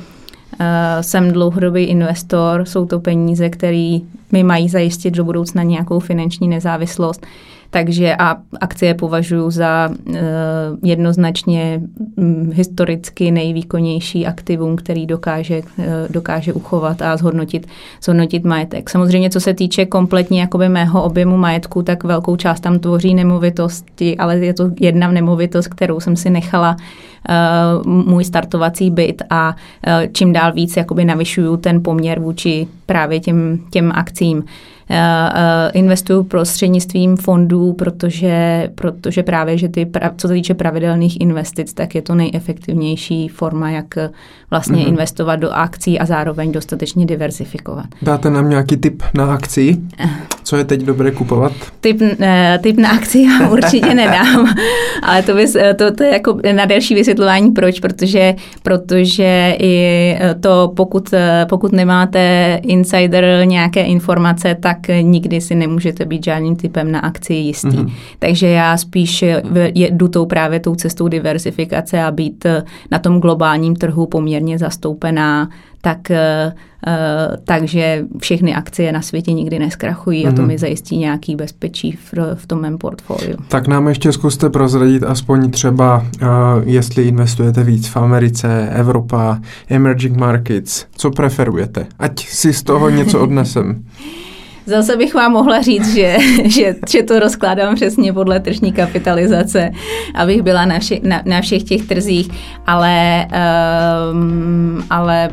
Uh, jsem dlouhodobý investor, jsou to peníze, které mi mají zajistit do budoucna nějakou finanční nezávislost. Takže a akcie považuji za uh, jednoznačně um, historicky nejvýkonnější aktivum, který dokáže, uh, dokáže uchovat a zhodnotit, zhodnotit majetek. Samozřejmě, co se týče kompletně jakoby mého objemu majetku, tak velkou část tam tvoří nemovitosti, ale je to jedna nemovitost, kterou jsem si nechala uh, můj startovací byt a čím dál víc jakoby navyšuju ten poměr vůči právě těm, těm akcím. Eh, investuju prostřednictvím fondů, protože, protože právě, že ty, co se týče pravidelných investic, tak je to nejefektivnější forma, jak vlastně mm-hmm. investovat do akcí a zároveň dostatečně diversifikovat. Dáte nám nějaký tip na akci? Co je teď dobré kupovat? Tip, eh, tip na akci já určitě [laughs] nedám, ale to, bys, to, to je jako na delší vysvětlování proč, protože, protože i to, pokud, pokud nemáte insider nějaké informace, tak nikdy si nemůžete být žádným typem na akci jistý. Mm-hmm. Takže já spíš jdu tou právě tou cestou diversifikace a být na tom globálním trhu poměrně zastoupená tak, takže všechny akcie na světě nikdy neskrachují mm-hmm. a to mhm. mi zajistí nějaký bezpečí v, v tom mém portfoliu. Tak nám ještě zkuste prozradit aspoň třeba, jestli investujete víc v Americe, Evropa, emerging markets, co preferujete? Ať si z toho něco odnesem. [laughs] Zase bych vám mohla říct, že, [laughs] že, že to rozkládám přesně podle tržní kapitalizace, abych byla na, vše, na, na všech těch trzích, ale, um, ale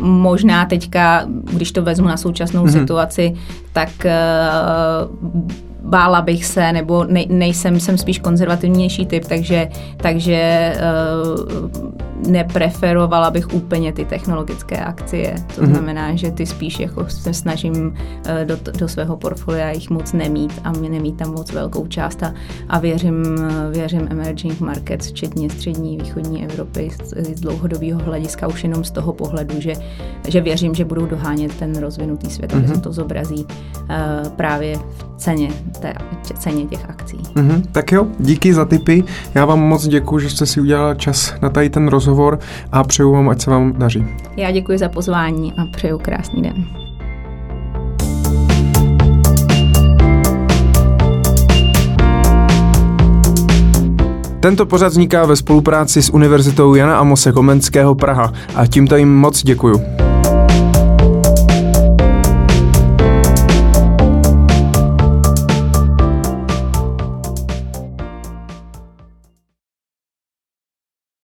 možná teďka, když to vezmu na současnou mm-hmm. situaci, tak uh, bála bych se, nebo ne, nejsem, jsem spíš konzervativnější typ, takže, takže uh, nepreferovala bych úplně ty technologické akcie. To mm-hmm. znamená, že ty spíš jako se snažím uh, do, do svého portfolia jich moc nemít a mě nemít tam moc velkou část a, a věřím, věřím emerging markets, včetně střední východní Evropy z, z dlouhodobého hlediska už jenom z toho pohledu, že, že věřím, že budou dohánět ten rozvinutý svět, mm-hmm. že se to zobrazí uh, právě v ceně té ceně těch akcí. Mm-hmm. Tak jo, díky za tipy. Já vám moc děkuji, že jste si udělala čas na tady ten rozhovor a přeju vám, ať se vám daří. Já děkuji za pozvání a přeju krásný den. Tento pořad vzniká ve spolupráci s Univerzitou Jana Amose Komenského Praha a tímto jim moc děkuju.